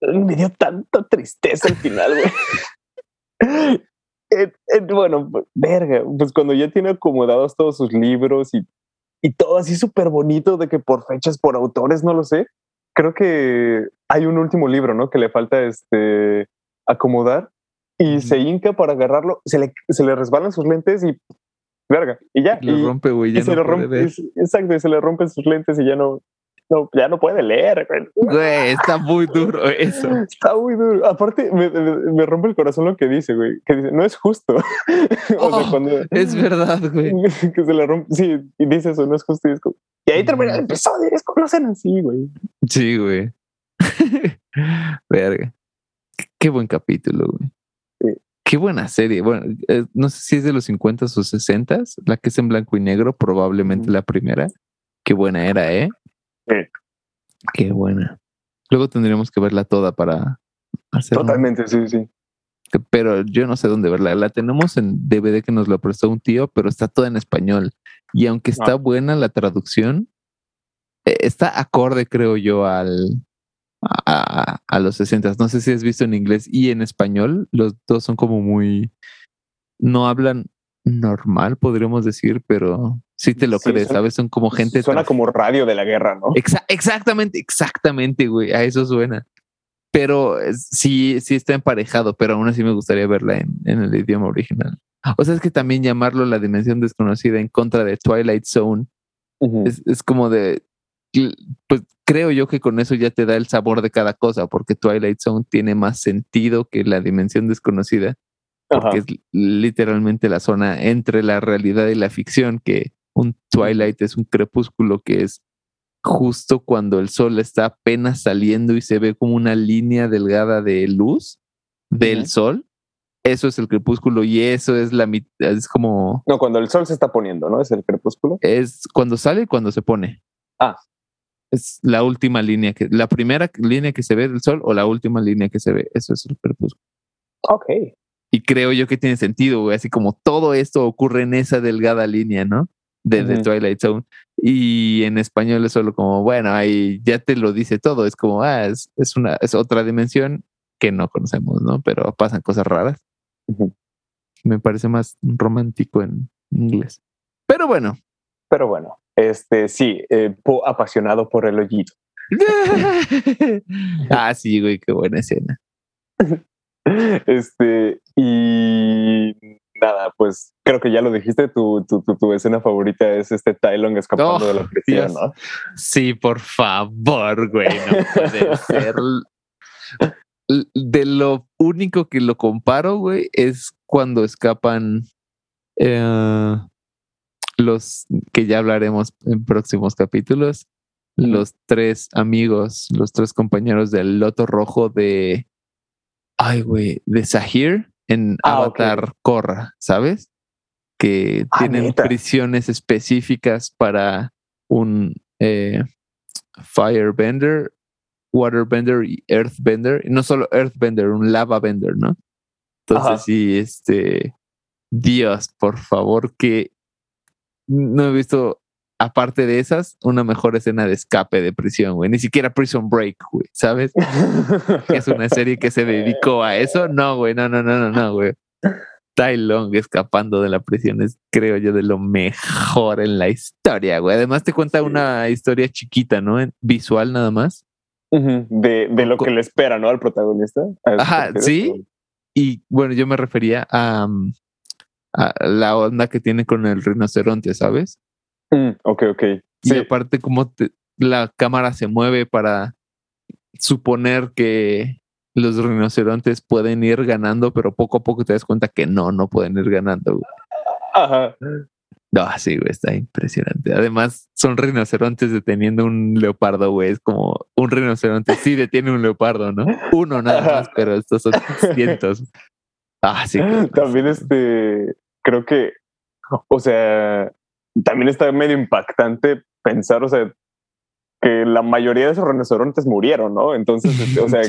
me dio tanta tristeza al final, güey. bueno, verga, pues cuando ya tiene acomodados todos sus libros y, y todo así súper bonito de que por fechas, por autores, no lo sé. Creo que hay un último libro, ¿no? Que le falta este acomodar y se hinca para agarrarlo, se le, se le resbalan sus lentes y verga, y ya. y, rompe, güey, se le rompe, exacto, se le rompen sus lentes y ya no, no, ya no puede leer. Güey, está muy duro eso. Está muy duro. Aparte, me, me, rompe el corazón lo que dice, güey. Que dice, no es justo. Oh, es verdad, güey. Que se le rompe. Sí, y dice eso, no es justo. Y, ahí termina el episodio. Es como lo hacen así, güey. Sí, güey. Verga. Qué buen capítulo, güey. Qué buena serie. Bueno, eh, no sé si es de los 50 o 60, la que es en blanco y negro, probablemente la primera. Qué buena era, ¿eh? Sí. Qué buena. Luego tendríamos que verla toda para hacerlo. Totalmente, sí, sí. Pero yo no sé dónde verla. La tenemos en DVD que nos lo prestó un tío, pero está toda en español. Y aunque está ah. buena la traducción, eh, está acorde, creo yo, al, a, los 60. No sé si has visto en inglés y en español. Los dos son como muy. No hablan normal, podríamos decir, pero sí te lo crees, ¿sabes? Son como gente. Suena como radio de la guerra, ¿no? exactamente, exactamente, güey. A eso suena. Pero sí, sí está emparejado, pero aún así me gustaría verla en, en el idioma original. O sea, es que también llamarlo la dimensión desconocida en contra de Twilight Zone es, es, como de pues creo yo que con eso ya te da el sabor de cada cosa, porque Twilight Zone tiene más sentido que la dimensión desconocida, porque es literalmente la zona entre la realidad y la ficción, que un Twilight es un crepúsculo que es justo cuando el sol está apenas saliendo y se ve como una línea delgada de luz del sol. Eso es el crepúsculo y eso es la mitad, es como... No, cuando el sol se está poniendo, ¿no? Es el crepúsculo. Es cuando sale y cuando se pone. Ah, es la última línea que, la primera línea que se ve del sol o la última línea que se ve. Eso es el crepúsculo. Ok. Y creo yo que tiene sentido, güey. Así como todo esto ocurre en esa delgada línea, ¿no? De, Twilight Zone. Y en español es solo como, bueno, ahí ya te lo dice todo. Es como, ah, es, una, es otra dimensión que no conocemos, ¿no? Pero pasan cosas raras. Me parece más romántico en inglés. Pero bueno. Pero bueno. Este, sí, eh, apasionado por el hoyito. ah, sí, güey, qué buena escena. Este, y nada, pues creo que ya lo dijiste, tu, tu, tu, escena favorita es este Tylon escapando de la oh, prisión, ¿no? Sí, por favor, güey, no puede ser. De lo único que lo comparo, güey, es cuando escapan eh, los que ya hablaremos en próximos capítulos, los tres amigos, los tres compañeros del Loto Rojo de, ay, güey, de Sahir en ah, Avatar Korra, ¿sabes? Que ah, tienen prisiones específicas para un eh, Firebender, Waterbender y Earthbender. no solo Earthbender, un Lava Bender, ¿no? Entonces, sí, este. Dios, por favor, que no he visto, aparte de esas, una mejor escena de escape de prisión, güey. Ni siquiera Prison Break, güey, ¿sabes? es una serie que se dedicó a eso. No, güey, no, no, no, no, no, güey. Tai Long escapando de la prisión es, creo yo, de lo mejor en la historia, güey. Además te cuenta una historia chiquita, ¿no? Visual nada más. de, de, lo que le espera, ¿no? Al protagonista. Ajá, sí. Y bueno, yo me refería a, mm, la onda que tiene con el rinoceronte, ¿sabes? Mm, ok, ok. Y aparte como la cámara se mueve para suponer que los rinocerontes pueden ir ganando, pero poco a poco te das cuenta que no, no pueden ir ganando. Ajá. No, sí, güey, está impresionante. Además, son rinocerontes deteniendo un leopardo, güey. Es como un rinoceronte sí detiene un leopardo, ¿no? Uno nada más, pero estos son cientos. Ah, sí. También este, creo que, o sea, también está medio impactante pensar, o sea, que la mayoría de esos rinocerontes murieron, ¿no? Entonces, este, o sea,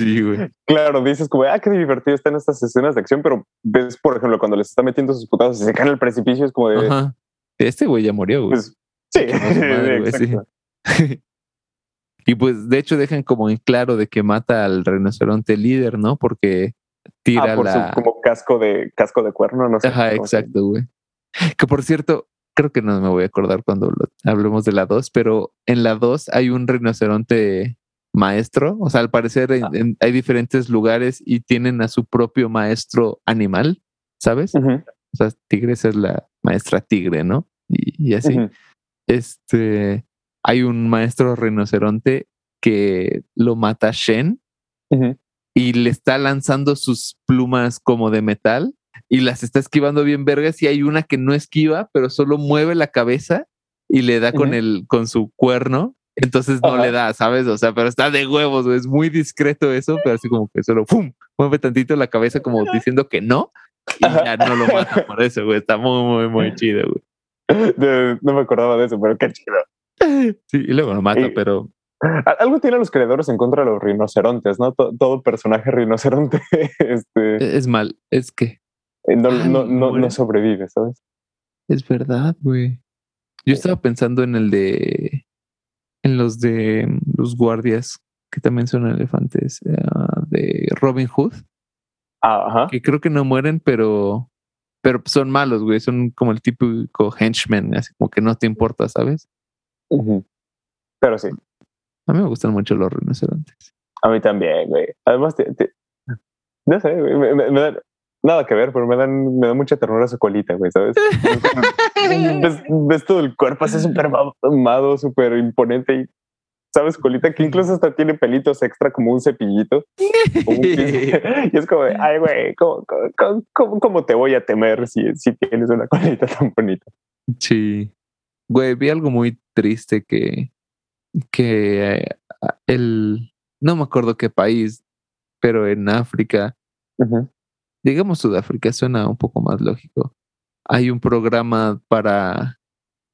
claro, dices como, ah, qué divertido están estas escenas de acción, pero ves, por ejemplo, cuando les está metiendo sus putados y se caen al precipicio, es como de... Este güey ya murió, güey. Pues, sí, sí. Y pues, de hecho, dejan como en claro de que mata al rinoceronte líder, ¿no? Porque tira ah, por la... Su, como casco de, casco de cuerno, no sé. Ajá, exacto, güey. Que por cierto, creo que no me voy a acordar cuando hablemos de la 2, pero en la 2 hay un rinoceronte maestro. O sea, al parecer ah. hay diferentes lugares y tienen a su propio maestro animal, ¿sabes? O sea, Tigres es la maestra tigre, ¿no? Y, así. Este. hay un maestro rinoceronte que lo mata Shen y le está lanzando sus plumas como de metal y las está esquivando bien vergas y hay una que no esquiva, pero solo mueve la cabeza y le da con el con su cuerno, entonces no le da, ¿sabes? O sea, pero está de huevos, es muy discreto eso, pero así como que solo ¡pum! mueve tantito la cabeza como diciendo que no y ya no lo mata por eso, güey, está muy muy muy chido, güey. No, me acordaba de eso, pero qué chido. Sí, y luego lo mata, pero algo tienen los creadores en contra de los rinocerontes, ¿no? Todo, personaje rinoceronte este, e-, es mal, es que eh, no, no, no, no, sobrevive, ¿sabes? Es verdad, güey. Yo estaba pensando en el de. En los de los guardias, que también son elefantes, eh, de Robin Hood. Ah, ajá. Que creo que no mueren, pero. Pero son malos, güey. Son como el típico henchman, así como que no te importa, ¿sabes? Pero sí. A mí me gustan mucho los rinocerontes. A mí también, güey. Además, no sé, güey, me, nada que ver, pero me dan, me da mucha ternura su colita, güey, ¿sabes? ves, todo el cuerpo así súper mamado, súper imponente y ¿sabes? Colita que incluso hasta tiene pelitos extra como un cepillito. y es como de, ay, güey, ¿cómo, cómo, cómo, te voy a temer si, si tienes una colita tan bonita? Sí. Güey, vi algo muy triste que, que el, no me acuerdo qué país, pero en África, digamos Sudáfrica, suena un poco más lógico. Hay un programa para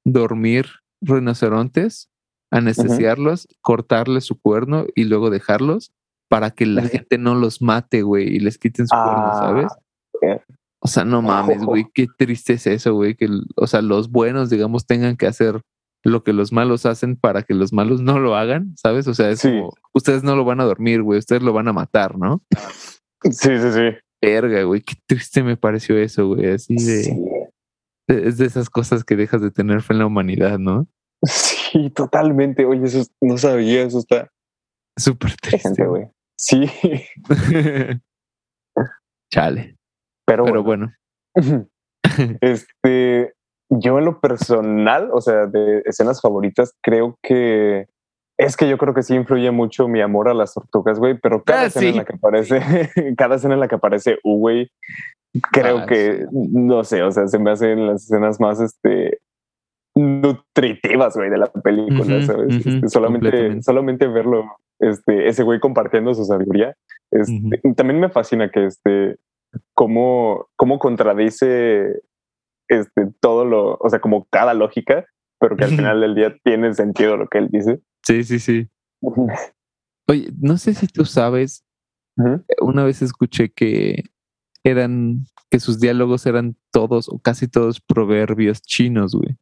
dormir rinocerontes, anestesiarlos, cortarles su cuerno y luego dejarlos para que la gente no los mate, güey, y les quiten su cuerno, ¿sabes? Ah, o sea, no mames, güey, qué triste es eso, güey, que, o sea, los buenos, digamos, tengan que hacer lo que los malos hacen para que los malos no lo hagan, ¿sabes? O sea, es como, ustedes no lo van a dormir, güey, ustedes lo van a matar, ¿no? Sí, sí, sí. Verga, güey, qué triste me pareció eso, güey, así de... Es de esas cosas que dejas de tener fe en la humanidad, ¿no? Sí, totalmente. Oye, eso no sabía, eso está... Súper triste, güey. Sí. Chale. Pero, Pero bueno. este, yo en lo personal, o sea, de escenas favoritas, creo que es que yo creo que sí influye mucho mi amor a las tortugas, güey, pero cada ah, escena en la que aparece, cada escena en la que aparece U, güey, creo ah, que, no sé, o sea, se me hacen las escenas más, este, nutritivas, güey, de la película, ¿sabes? Este, solamente, solamente verlo, este, ese güey compartiendo su sabiduría, este, también me fascina que, este, cómo, cómo contradice este, todo lo, o sea, como cada lógica, pero que al final del día tiene sentido lo que él dice. Sí, sí, sí. Oye, no sé si tú sabes, una vez escuché que eran, que sus diálogos eran todos o casi todos proverbios chinos, güey.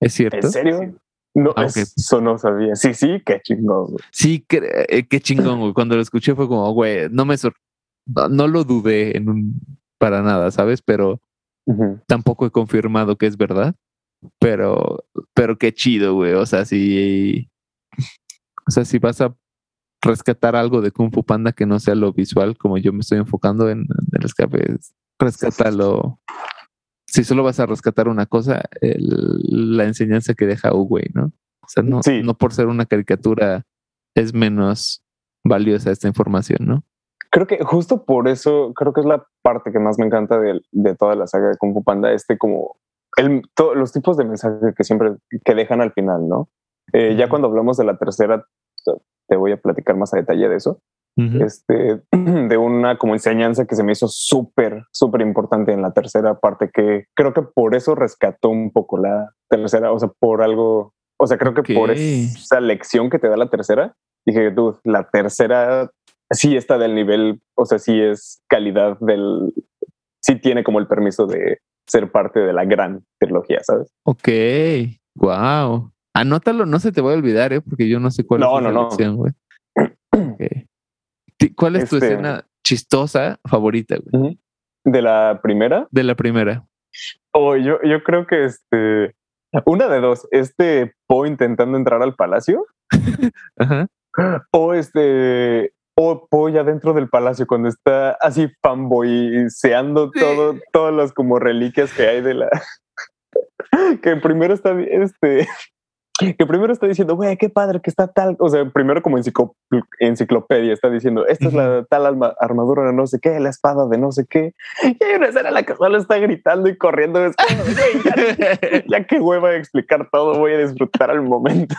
¿Es cierto? ¿En serio? No, ah, eso no sabía. Sí, sí, qué chingón, güey. Sí, qué, eh, qué chingón, güey. Cuando lo escuché fue como, güey, no me sor no, lo dudé en un para nada, ¿sabes? Pero Tampoco he confirmado que es verdad, pero, pero qué chido, güey. O sea, si, o sea, si vas a rescatar algo de Kung Fu Panda que no sea lo visual, como yo me estoy enfocando en, el escape, rescátalo. Si solo vas a rescatar una cosa, la enseñanza que deja U, güey, ¿no? O sea, no, no por ser una caricatura es menos valiosa esta información, ¿no? Creo que justo por eso, creo que es la parte que más me encanta de, de toda la saga de Kung Fu Panda, este como el, los tipos de mensajes que siempre que dejan al final, ¿no? Eh, ya cuando hablamos de la tercera, te voy a platicar más a detalle de eso. Este, de una como enseñanza que se me hizo súper, súper importante en la tercera parte, que creo que por eso rescató un poco la tercera, o sea, por algo, o sea, creo que por esa lección que te da la tercera, dije, tú, la tercera sí está del nivel, o sea, sí es calidad del, sí tiene como el permiso de ser parte de la gran trilogía, ¿sabes? Ok, wow. Anótalo, no se te va a olvidar, ¿eh? Porque yo no sé cuál es la no, güey. ¿Cuál es tu este escena chistosa favorita, güey? ¿De la primera? De la primera. Oh, yo, yo creo que este. Una de dos. Este Po intentando entrar al palacio. Ajá. O este o Polla dentro del palacio cuando está así fanboyseando todo, todas las como reliquias que hay de la que primero está este que primero está diciendo, güey, qué padre que está tal, o sea, primero como enciclo- enciclopedia está diciendo, esta es la tal alma- armadura de no sé qué, la espada de no sé qué. Y hay una escena en la que solo está gritando y corriendo. Es como, ya, ya qué hueva explicar todo, voy a disfrutar al momento.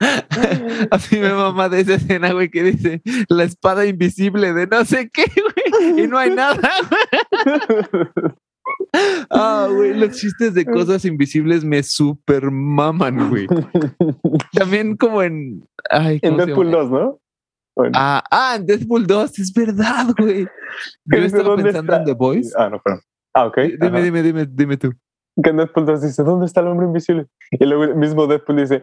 A mí me mama de esa escena, güey, que dice la espada invisible de no sé qué, güey, y no hay nada. Ah, güey, los chistes de cosas invisibles me super maman, güey. También como en. Ay, en ¿cómo se Deadpool llama? 2, ¿no? Bueno, Ah, ah, en Deadpool 2, es verdad, güey. Yo estaba "¿Dónde pensando está?" en The Voice. Ah, no, perdón. Ah, ok. Dime, ajá. dime, dime, dime tú. Que en Deadpool 2 dice, ¿dónde está el hombre invisible? Y luego el mismo Deadpool dice,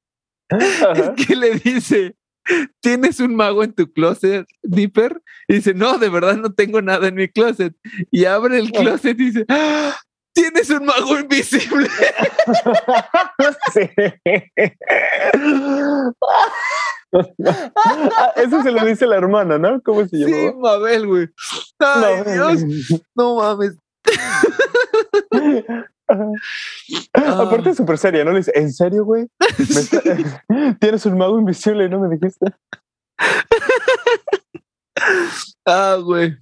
le dice, ¿tienes un mago en tu closet, Dipper? Y dice, no, de verdad no tengo nada en mi closet. Y abre el closet y dice, "¡Ah! tienes un mago invisible. Sí. Ah, Eso se lo dice la hermana, ¿no? ¿Cómo se Sí, llamaba? Mabel, güey. Ay, Dios, no mames. Ah. Aparte es súper seria, ¿no? Le dice, ¿en serio, güey? Está- Tienes un mago invisible no me dijiste. Ah, güey.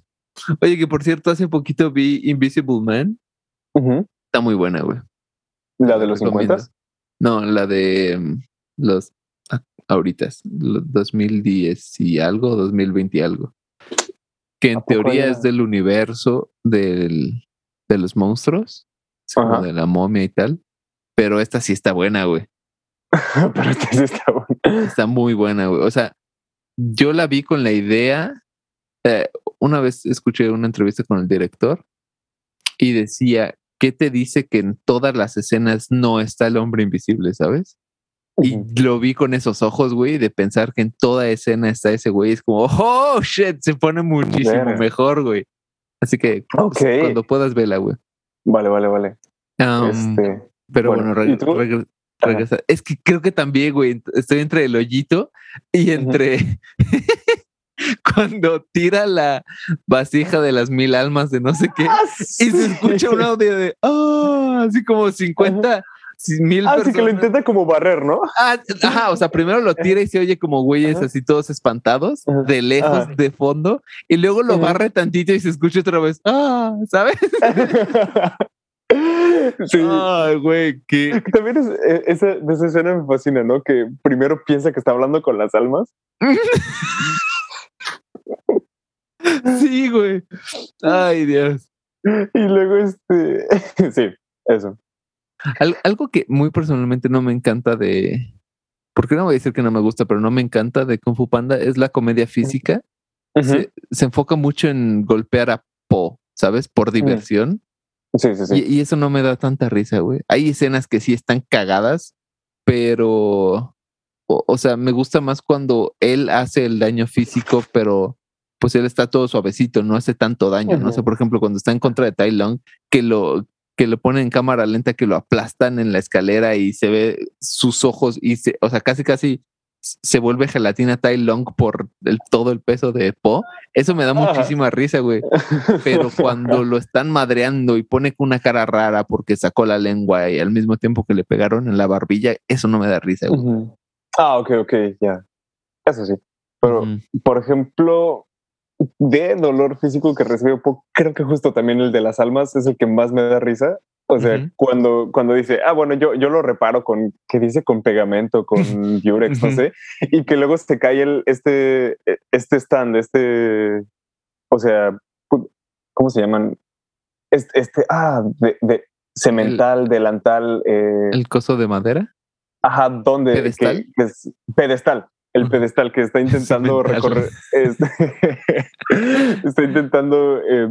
Oye, que por cierto, hace poquito vi Invisible Man. Está muy buena, güey. La de los Recomiendo. 50. No, la de mm, los ah, ahorita, los 2010 y algo, 2020 y algo. Que en ¿A poco teoría es del universo del, de los monstruos, como de la momia y tal. Pero esta sí está buena, güey. Pero esta sí está buena. Está muy buena, güey. O sea, yo la vi con la idea. eh, una vez escuché una entrevista con el director y decía, ¿qué te dice que en todas las escenas no está el hombre invisible, sabes? Y lo vi con esos ojos, güey, de pensar que en toda escena está ese güey. Es como, oh, shit, se pone muchísimo mejor, güey. Así que pues, cuando puedas verla, güey. Vale, vale, vale. Um, este, pero bueno, bueno, ¿y reg- tú? regre- Ajá. regresa. Es que creo que también, güey, estoy entre el hoyito y entre cuando tira la vasija de las mil almas de no sé qué Ah, y se escucha un audio de, ah, así como 50 mil Ah, sí que lo personas. intenta como barrer, ¿no? Ah, ajá, o sea, primero lo tira y se oye como güeyes Ajá. así todos espantados, Ajá. de lejos, Ajá. de fondo, y luego lo barre tantito y se escucha otra vez, ah, ¿sabes? sí. Ay, güey, qué. También es, eh, esa, esa escena me fascina, ¿no? Que primero piensa que está hablando con las almas. Sí, güey. Ay, Dios. Y luego, este. sí, eso. Al- algo que muy personalmente no me encanta de. Porque no voy a decir que no me gusta, pero no me encanta de Kung Fu Panda es la comedia física. se, se enfoca mucho en golpear a Po, ¿sabes? Por diversión. Sí, sí, sí. Y, y eso no me da tanta risa, güey. Hay escenas que sí están cagadas, pero. O, o sea, me gusta más cuando él hace el daño físico, pero pues él está todo suavecito, no hace tanto daño. No Ujú. sé, por ejemplo, cuando está en contra de Tai Long, que lo que lo ponen en cámara lenta, que lo aplastan en la escalera y se ve sus ojos y se, o sea, casi casi se vuelve gelatina Tai Long por el, todo el peso de Po. Eso me da muchísima risa, güey. Pero cuando lo están madreando y pone una cara rara porque sacó la lengua y al mismo tiempo que le pegaron en la barbilla, eso no me da risa, güey. Ah, ok, ok, ya. Eso sí. Pero, por ejemplo, de dolor físico que recibe creo que justo también el de las almas es el que más me da risa. O sea, Ujú. cuando, cuando dice, ah, bueno, yo, yo lo reparo con, ¿qué dice? Con pegamento, con Durex, no Ujú. sé. Y que luego se cae el, este, este stand, este, o sea, ¿cómo se llaman? Este, este ah, de, de cemental, delantal, eh, El coso de madera. Ajá, ¿dónde? ¿Pedestal? Que- que es pedestal. El pedestal que está intentando recorrer. este, está intentando eh,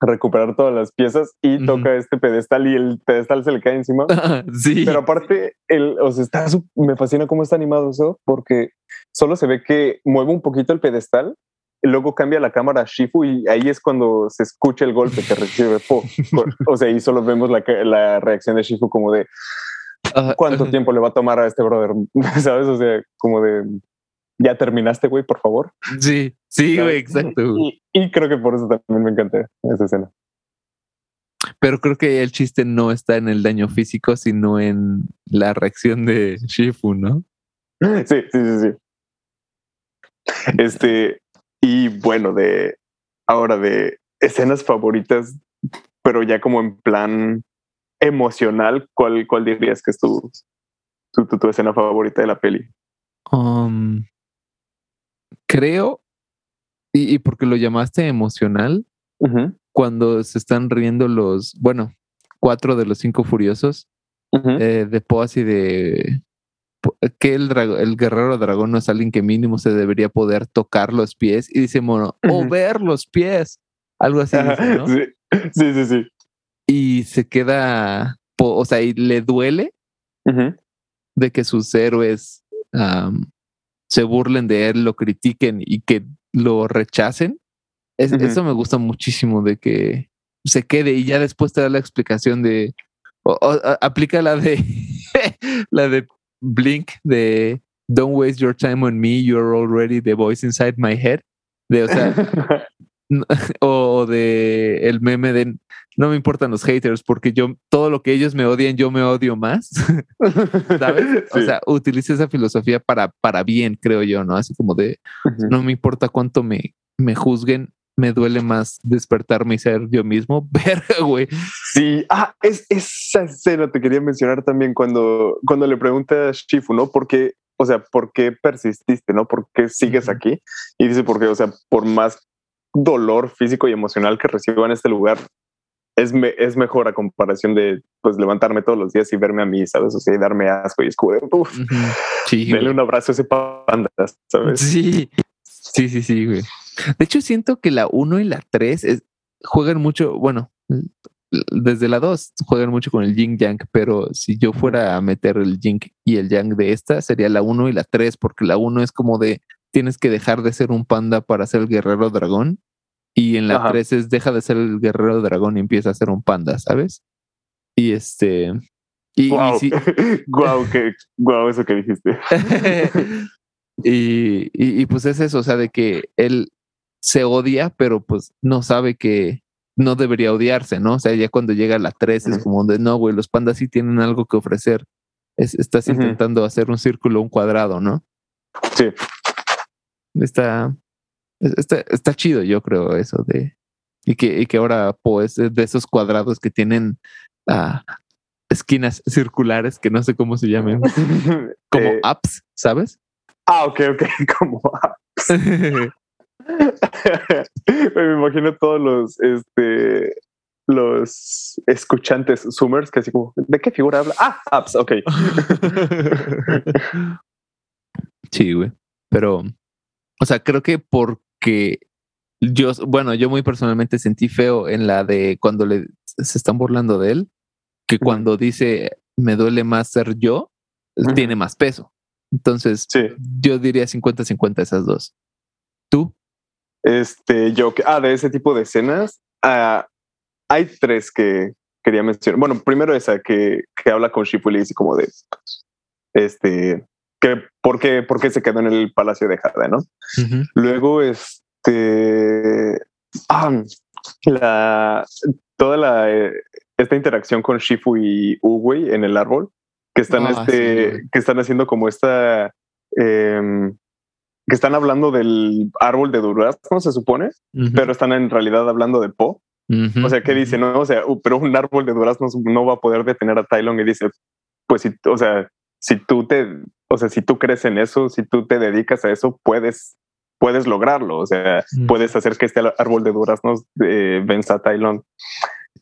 recuperar todas las piezas y Ujú. toca este pedestal y el pedestal se le cae encima. sí. Pero aparte, el, o sea, está, me fascina cómo está animado eso, porque solo se ve que mueve un poquito el pedestal, luego cambia la cámara a Shifu y ahí es cuando se escucha el golpe que recibe Po. O sea, y solo vemos la, la reacción de Shifu como de Ah, cuánto tiempo le va a tomar a este brother, ¿sabes? O sea, como de ya terminaste, güey, por favor. Sí, sí, güey, exacto. Y, y creo que por eso también me encanta esa escena. Pero creo que el chiste no está en el daño físico, sino en la reacción de Shifu, ¿no? Sí, sí, sí, sí. Este, y bueno, de ahora de escenas favoritas, pero ya como en plan emocional, ¿cuál, cuál dirías que es tu, tu, tu, tu escena favorita de la peli? Um, creo, y, y porque lo llamaste emocional, cuando se están riendo los, bueno, cuatro de los cinco furiosos, eh, de Poas y de que el, el guerrero dragón no es alguien que mínimo se debería poder tocar los pies y dice mono, o ver los pies, algo así, dice, ¿no? sí, sí, sí, sí. Y se queda, o sea, y le duele de que sus héroes se burlen de él, lo critiquen y que lo rechacen. Es-. Eso me gusta muchísimo de que se quede y ya después te da la explicación de o- o- a- aplica la de la de Blink de Don't waste your time on me, you're already the voice inside my head. De, o sea, o de el meme de no me importan los haters porque yo todo lo que ellos me odian yo me odio más. ¿sabes? O sea, utiliza esa filosofía para, para bien, creo yo, ¿no? Así como de, no me importa cuánto me, me juzguen, me duele más despertarme y ser yo mismo. Verga, güey. Sí, ah, es, esa escena te quería mencionar también cuando, cuando le pregunta a Shifu, ¿no? ¿Por qué, o sea, por qué persististe, ¿no? ¿Por qué sigues aquí? Y dice, porque, o sea, por más dolor físico y emocional que recibo en este lugar, es, me- es mejor a comparación de, pues, levantarme todos los días y verme a mí, ¿sabes? O sea, y darme asco y es como, de, uf, Ujú. Sí, dale güey. un abrazo a ese panda, ¿sabes? Sí, sí, sí, sí, güey. De hecho, siento que la 1 y la 3 juegan mucho, bueno, desde la 2 juegan mucho con el yin yang, pero si yo fuera a meter el yin y el yang de esta, sería la 1 y la 3, porque la 1 es como de tienes que dejar de ser un panda para ser el guerrero dragón, y en la Ajá. 3 es deja de ser el guerrero dragón y empieza a ser un panda, ¿sabes? Y este. Y, y Wow, sí- wow, que, wow, eso que dijiste. y, y, y, pues es eso, o sea, de que él se odia, pero pues no sabe que no debería odiarse, ¿no? O sea, ya cuando llega a la 3 es como de, no, güey, los pandas sí tienen algo que ofrecer. Es- estás intentando hacer un círculo, un cuadrado, ¿no? Sí, Está, está, está chido, yo creo, eso de... Y que, y que ahora, pues, es de esos cuadrados que tienen ah, esquinas circulares, que no sé cómo se llaman, como Eh, apps, ¿sabes? ah, ok, ok, como me imagino todos los este los escuchantes zoomers que así como ¿de qué figura habla? Ah, apps, ok. sí, güey. Pero, o sea, creo que porque yo, bueno, yo muy personalmente sentí feo en la de cuando le se están burlando de él, que cuando dice me duele más ser yo, tiene más peso. Entonces, Sí. yo diría 50-50 esas dos. ¿Tú? Este, yo que ah, de ese tipo de escenas, ah, hay tres que quería mencionar. Bueno, primero esa que, que habla con Shifu y le dice como de este que por qué, por qué se quedó en el palacio de Jade, ¿no? Luego, este. ah, la. Toda la. eh, esta interacción con Shifu y Uwei en el árbol, que están, Ah, este, sí, que están haciendo como esta. em, que están hablando del árbol de durazno, se supone, Ujú. pero están en realidad hablando de Po. Ujú. O sea, ¿qué dice? No, o sea, uh, pero un árbol de duraznos no va a poder detener a Tylon y dice, pues si, o sea, si tú te, o sea, si tú crees en eso, si tú te dedicas a eso, puedes, puedes lograrlo. O sea, Mm. puedes hacer que este árbol de duraznos eh, venza a Tylon.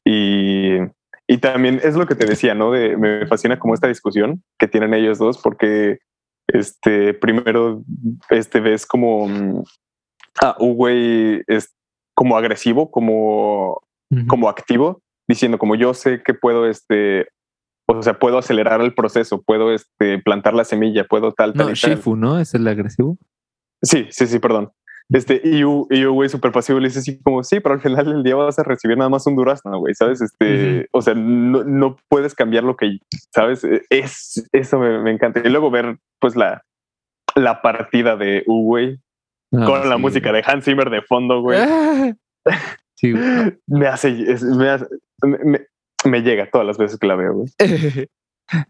Y, y también es lo que te decía, ¿no? De, me fascina como esta discusión que tienen ellos dos, porque este, primero, este ves como mm, a Uwei es como agresivo, como como activo, diciendo como yo sé que puedo este o sea, puedo acelerar el proceso, puedo este, plantar la semilla, puedo tal, tal. No, Shifu, ¿no? ¿Es el agresivo? Sí, sí, sí, perdón. Este, y yo, güey, súper pasivo, le dice así como, sí, pero al final del día vas a recibir nada más un durazno, güey, ¿sabes? Este, o sea, no, no, puedes cambiar lo que, ¿sabes? Es, eso me, encanta. Y luego ver, pues, la, la partida de U, güey, ah, con la música de Hans Zimmer de fondo, güey. sí, me hace, me, hace me, me llega todas las veces que la veo, güey.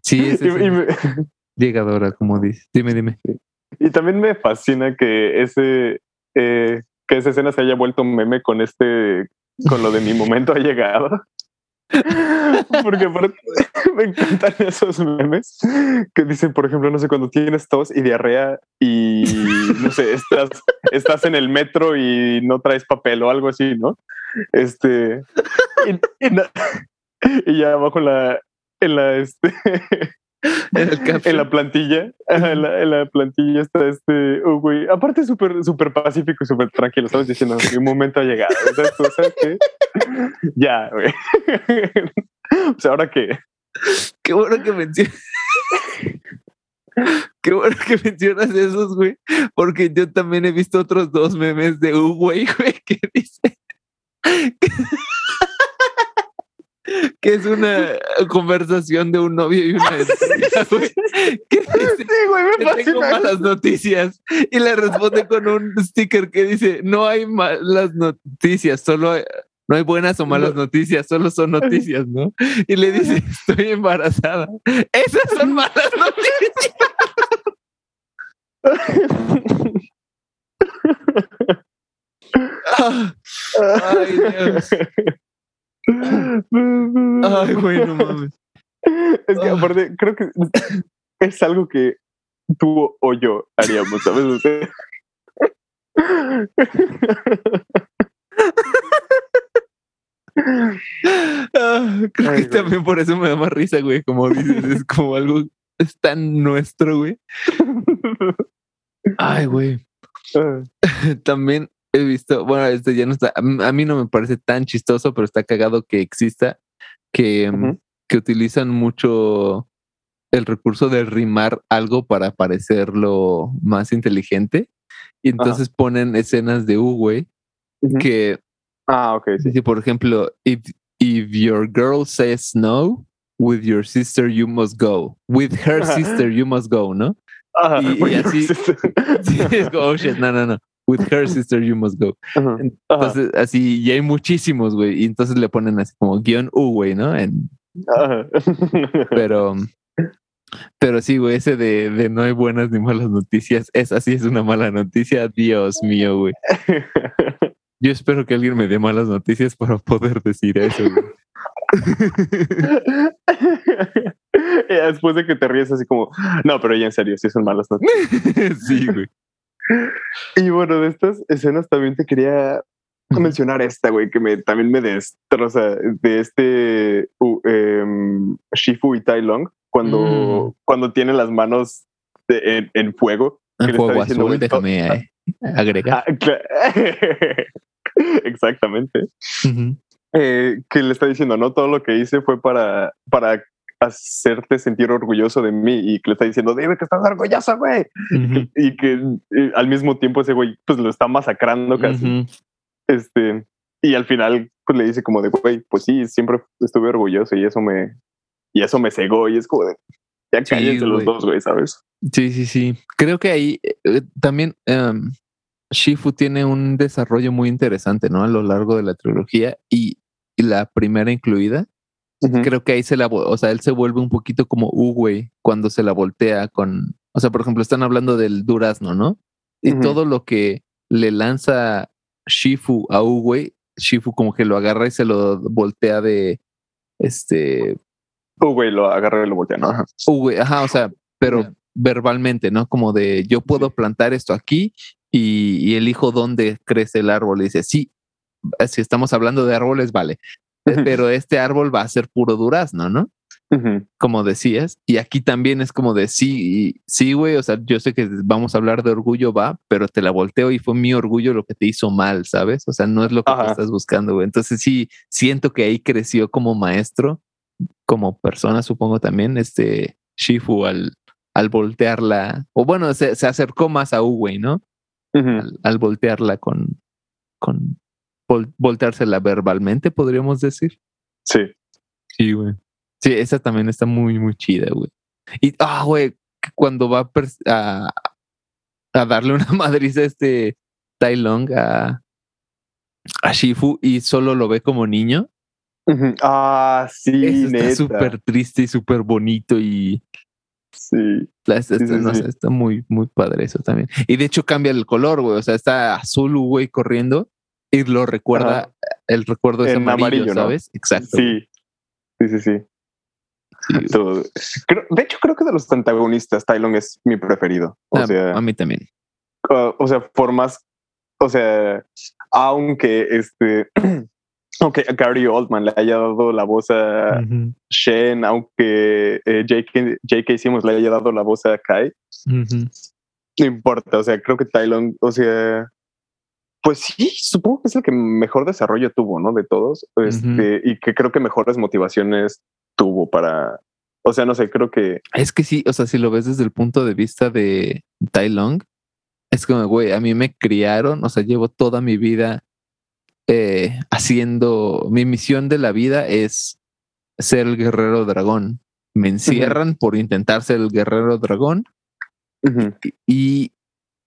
sí, es llegadora, como dices. Dime, dime. Y también me fascina que ese eh, que esa escena se haya vuelto un meme con este, con lo de mi momento ha llegado. Porque me encantan esos memes que dicen, por ejemplo, no sé, cuando tienes tos y diarrea y no sé, estás, estás en el metro y no traes papel o algo así, ¿no? Este, y ya abajo la, en la, este, en, la plantilla, en la, plantilla está este, oh, güey, aparte súper, súper pacífico y súper tranquilo, ¿sabes? Diciendo, un momento ha llegado, ya, güey. o sea, ¿ahora qué? Qué bueno que mencionas. Qué bueno que mencionas esos, güey, porque yo también he visto otros dos memes de un güey, güey, que dice que es una conversación de un novio y una güey. Que dice, sí, güey, me tengo malas noticias. Y le responde con un sticker que dice, no hay malas noticias, solo hay, no hay buenas o malas noticias, solo son noticias, ¿no? Y le dice, estoy embarazada. Esas son malas noticias. Ah, ay, Dios. Ay, güey, no mames. Es que aparte, creo que es algo que tú o yo haríamos, ¿sabes? Ah, creo que también por eso me da más risa, güey. Como dices, es como algo es tan nuestro, güey. Ay, güey. Ah. También he visto, bueno, este ya no está, a mí no me parece tan chistoso, pero está cagado que exista, que, mm, que utilizan mucho el recurso de rimar algo para parecerlo más inteligente. Y entonces ponen escenas de U, güey, que... Ah, ok. Sí. por ejemplo, if, if your girl says no, with your sister you must go. With her sister you must go, ¿no? y, así... sí, es como, oh shit, no, no, no with her sister you must go. Entonces, así, y hay muchísimos, güey. Y entonces le ponen así como guion U, güey, ¿no? En... Pero, pero sí, güey, ese de, de, no hay buenas ni malas noticias, es así, es una mala noticia. Dios mío, güey. Yo espero que alguien me dé malas noticias para poder decir eso, güey. Después de que te ríes así como, no, pero ya en serio, sí son malas noticias. sí, güey. Y bueno, de estas escenas también te quería mencionar esta, güey, que me, también me destroza de este em, Shifu y Tai Long cuando, mm. cuando tiene las manos en, fuego. En fuego azul, déjame eh, agregar. Ah, Exactamente. Eh, que le está diciendo, no, todo lo que hice fue para, para hacerte sentir orgulloso de mí y que le está diciendo, dime que estás orgulloso, güey. y, que al mismo tiempo ese güey pues lo está masacrando casi. Este, y al final pues le dice como de, güey, pues sí, siempre estuve orgulloso y eso me, y eso me cegó y es como de, ya cállense los dos, güey, ¿sabes? Sí, sí, sí. Creo que ahí eh, también em, Shifu tiene un desarrollo muy interesante, ¿no? A lo largo de la trilogía y la primera incluida Creo que ahí se la, o sea, él se vuelve un poquito como Uwe cuando se la voltea con, o sea, por ejemplo, están hablando del durazno, ¿no? Y todo lo que le lanza Shifu a Uwe, Shifu como que lo agarra y se lo voltea de, este... Uwe lo agarra y lo voltea, ¿no? Ajá. Uwe, ajá, o sea, pero verbalmente, ¿no? Como de, yo puedo plantar esto aquí y, y elijo dónde crece el árbol. Y dice, sí, si estamos hablando de árboles, vale. Pero este árbol va a ser puro durazno, ¿no? Como decías, y aquí también es como de sí, sí, güey, o sea, yo sé que vamos a hablar de orgullo, va, pero te la volteo y fue mi orgullo lo que te hizo mal, ¿sabes? O sea, no es lo que tú estás buscando, güey. Entonces sí, siento que ahí creció como maestro, como persona, supongo también, este Shifu al, al voltearla, o bueno, se, se acercó más a Uwei, ¿no? Al, al voltearla con, con vol- volteársela verbalmente, podríamos decir. Sí. Sí, güey. Sí, esa también está muy, muy chida, güey. Y, ah, güey, cuando va a, a, darle una madriz a este Tai Long a, a Shifu y solo lo ve como niño. Ah, sí, eso está súper triste y súper bonito y Sí. la- está, Sí, sí, no sí. está muy, muy padre eso también. Y de hecho cambia el color, güey. O sea, está azul, güey, corriendo y lo recuerda, Ajá. el recuerdo es En amarillo, amarillo, ¿no? ¿sabes? Exacto. güey. Sí. Sí, sí, sí. Sí, güey. Todo. Creo- de hecho, creo que de los antagonistas, Tylon es mi preferido. O a, sea, a mí también. uh, o sea, por más, o sea, aunque este, aunque a Gary Oldman le haya dado la voz a Ujú, Shen, aunque eh, J.K. J.K. Simmons le haya dado la voz a Kai, no importa. O sea, creo que Tylon, o sea, pues sí, supongo que es el que mejor desarrollo tuvo, ¿no? De todos, este, y que creo que mejores motivaciones tuvo para, o sea, no sé, creo que Es que sí, o sea, si lo ves desde el punto de vista de Tai Long, es como, güey, a mí me criaron, o sea, llevo toda mi vida eh, haciendo, mi misión de la vida es ser el guerrero dragón. Me encierran por intentar ser el guerrero dragón y, y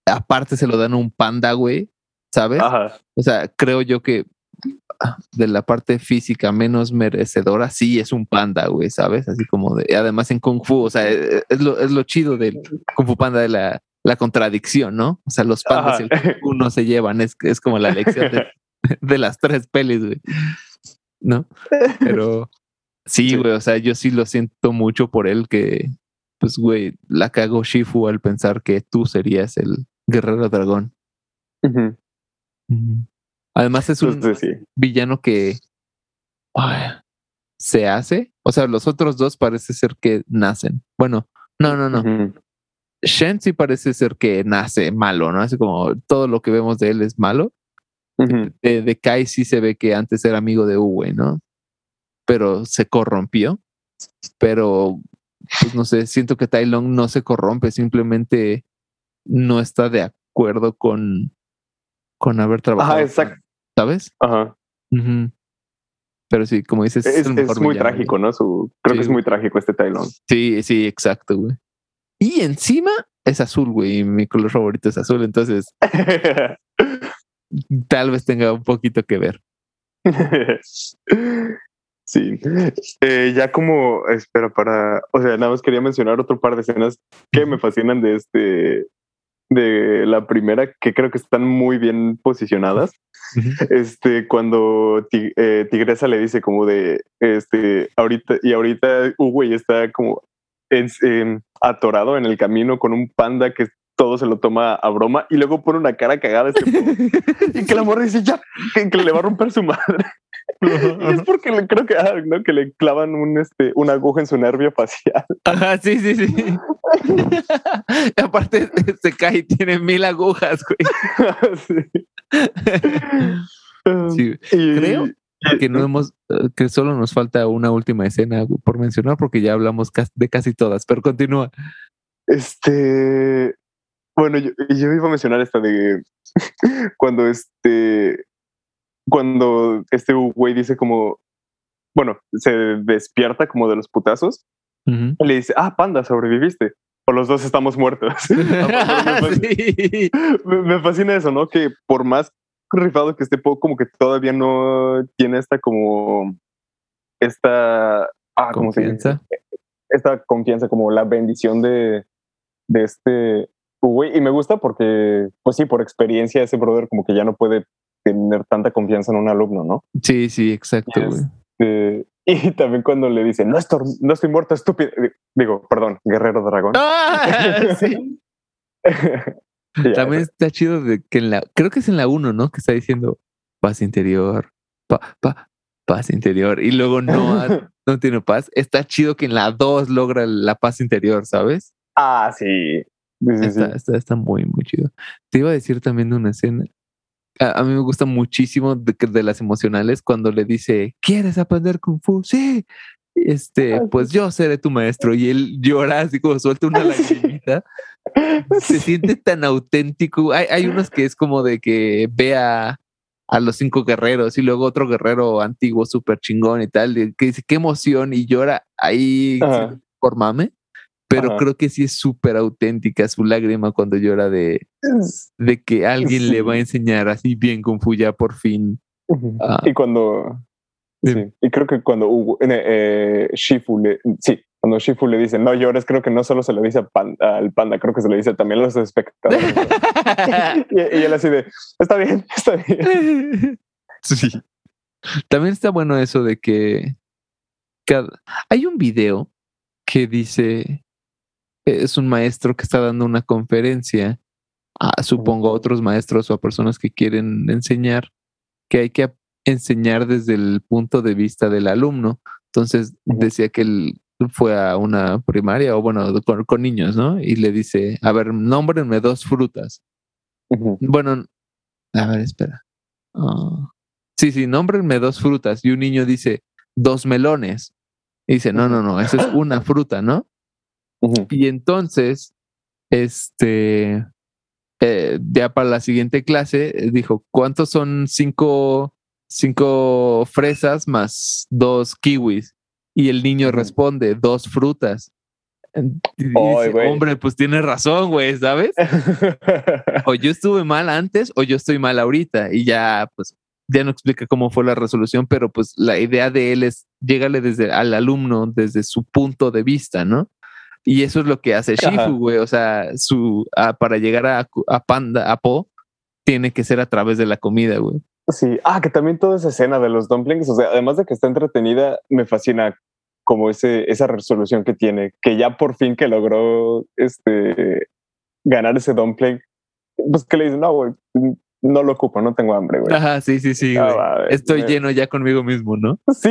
aparte se lo dan a un panda, güey, ¿sabes? ajá, O sea, creo yo que ah, de la parte física menos merecedora, sí es un panda, güey, ¿sabes? Así como de, además en Kung Fu, o sea, eh, es lo, es lo chido del Kung Fu Panda de la, la contradicción, ¿no? O sea, los pandas y el. Kung Fu no se llevan, es, es como la lección de, de las tres pelis, güey, ¿no? Pero sí, Sí. güey, o sea, yo sí lo siento mucho por él que, pues, güey, la cagó Shifu al pensar que tú serías el guerrero dragón. Ujú. Además es un, Entonces, sí. villano que ay, se hace. O sea, los otros dos parece ser que nacen. Bueno, no, no, no. Shen sí parece ser que nace malo, ¿no? Así como todo lo que vemos de él es malo. De, de Kai sí se ve que antes era amigo de Uwe, ¿no? Pero se corrompió. Pero, pues no sé, siento que Tai Long no se corrompe, simplemente no está de acuerdo con, con haber trabajado. Ajá, exacto. ¿Sabes? Ajá. Pero sí, como dices, Es, muy villano, trágico. ¿no? Su, creo Sí, que es muy trágico este Tylon. Sí, sí, exacto, güey. Y encima es azul, güey. Y mi color favorito es azul, entonces tal vez tenga un poquito que ver. sí. Eh, ya como, espera, para, o sea, nada más quería mencionar otro par de escenas que me fascinan de este, de la primera, que creo que están muy bien posicionadas. Este, cuando eh, Tigresa le dice como de, este, ahorita, y ahorita Uwe está como en- em, atorado en el camino con un panda que todo se lo toma a broma y luego pone una cara cagada este y que la morra dice ya, que, que le va a romper su madre. Y es porque le, creo que, ah, ¿no? que le clavan un, este, una aguja en su nervio facial. Ajá, sí, sí, sí. Y Aparte se cae y tiene mil agujas, güey. Sí. Sí, Y- creo que no hemos, eh, que solo nos falta una última escena por mencionar porque ya hablamos de casi todas, pero continúa. Este, bueno, yo, yo iba a mencionar esta de cuando este, cuando este güey dice como, bueno, se despierta como de los putazos, Ujú. y le dice, ah, panda, sobreviviste, o los dos estamos muertos. Sí. me, fascina eso, ¿no? Que por más rifado que esté, como que todavía no tiene esta como, esta, ah, ¿cómo se dice? Confianza. esta confianza, como la bendición de, de este güey. Y me gusta porque, pues sí, por experiencia, ese brother como que ya no puede tener tanta confianza en un alumno, ¿no? Sí, sí, exacto. Eh, y también cuando le dice, no estoy, no estoy muerto, estúpido. Digo, perdón, guerrero dragón. ¡Ah! Sí. También está chido de que en la, creo que es en la 1, ¿no? Que está diciendo paz interior, pa, pa, paz interior y luego no, no tiene paz. Está chido que en la 2 logra la paz interior, ¿sabes? Ah, sí. está, muy, muy chido. Te iba a decir también de una escena. A, mí me gusta muchísimo de, de, las emocionales cuando le dice, ¿quieres aprender Kung Fu? Sí. Este, pues yo seré tu maestro. Y él llora así como suelta una lagrimita. Se siente tan auténtico. Hay, hay unos que es como de que vea a los cinco guerreros y luego otro guerrero antiguo súper chingón y tal, que dice qué emoción y llora ahí por mame, pero creo que sí es súper auténtica su lágrima cuando llora de, de que alguien le va a enseñar así bien Kung Fu ya por fin. Ah. y cuando... y creo que cuando Hugo, eh, Shifu le, sí, cuando Shifu le dice no llores, creo que no solo se lo dice al panda, creo que se lo dice también a los espectadores. y, él así de, está bien, está bien. Sí. También está bueno eso de que hay un video que dice, es un maestro que está dando una conferencia a, supongo, a otros maestros o a personas que quieren enseñar, que hay que enseñar desde el punto de vista del alumno. Entonces decía que el, fue a una primaria o bueno, con, niños, ¿no? Y le dice, a ver, nómbrenme dos frutas. Bueno, a ver, espera. Ah, sí, sí, nómbrenme dos frutas. Y un niño dice, dos melones. Y dice, no, no, no, eso es una fruta, ¿no? Y entonces, este, eh, ya para la siguiente clase, eh, dijo, ¿cuántos son cinco, cinco fresas más dos kiwis? Y el niño responde, dos frutas. Hombre, pues tiene razón, güey, ¿sabes? o yo estuve mal antes o yo estoy mal ahorita. Y ya, pues, ya no explica cómo fue la resolución, pero pues la idea de él es llegarle desde al alumno desde su punto de vista, ¿no? Y eso es lo que hace Shifu, güey. O sea, su, para llegar a, a Panda, a Po, tiene que ser a través de la comida, güey. Sí, ah, que también toda esa escena de los dumplings, o sea, además de que está entretenida, me fascina como ese, esa resolución que tiene, que ya por fin que logró este, ganar ese dumpling, pues que le dice, no, güey, no lo ocupo, no tengo hambre, güey. Ajá, sí, sí, sí. Ah, Estoy lleno ya conmigo mismo, ¿no? Sí,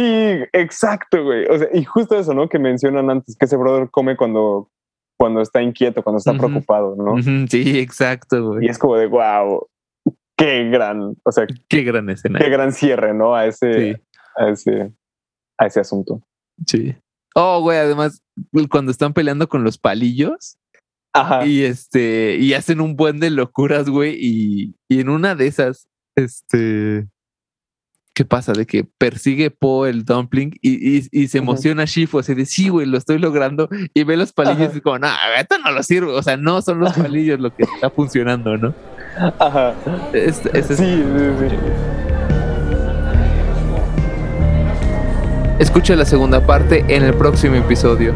exacto, güey. O sea, y justo eso, ¿no? Que mencionan antes, que ese brother come cuando, cuando está inquieto, cuando está preocupado, ¿no? Sí, exacto, güey. Y es como de, wow, qué gran, o sea, qué gran escena. Qué gran cierre, ¿no? A ese, a ese, a ese asunto. Sí. Oh, güey, además, cuando están peleando con los palillos. Ajá. Y este, y hacen un buen de locuras, güey. Y, y en una de esas, este. ¿Qué pasa? De que persigue Po el dumpling y, y, y se emociona Shifu, así de sí, güey, lo estoy logrando. Y ve los palillos y como, no, esto no lo sirve. O sea, no son los palillos lo que está funcionando, ¿no? Ajá. Es, sí, sí, sí. Escucha la segunda parte en el próximo episodio.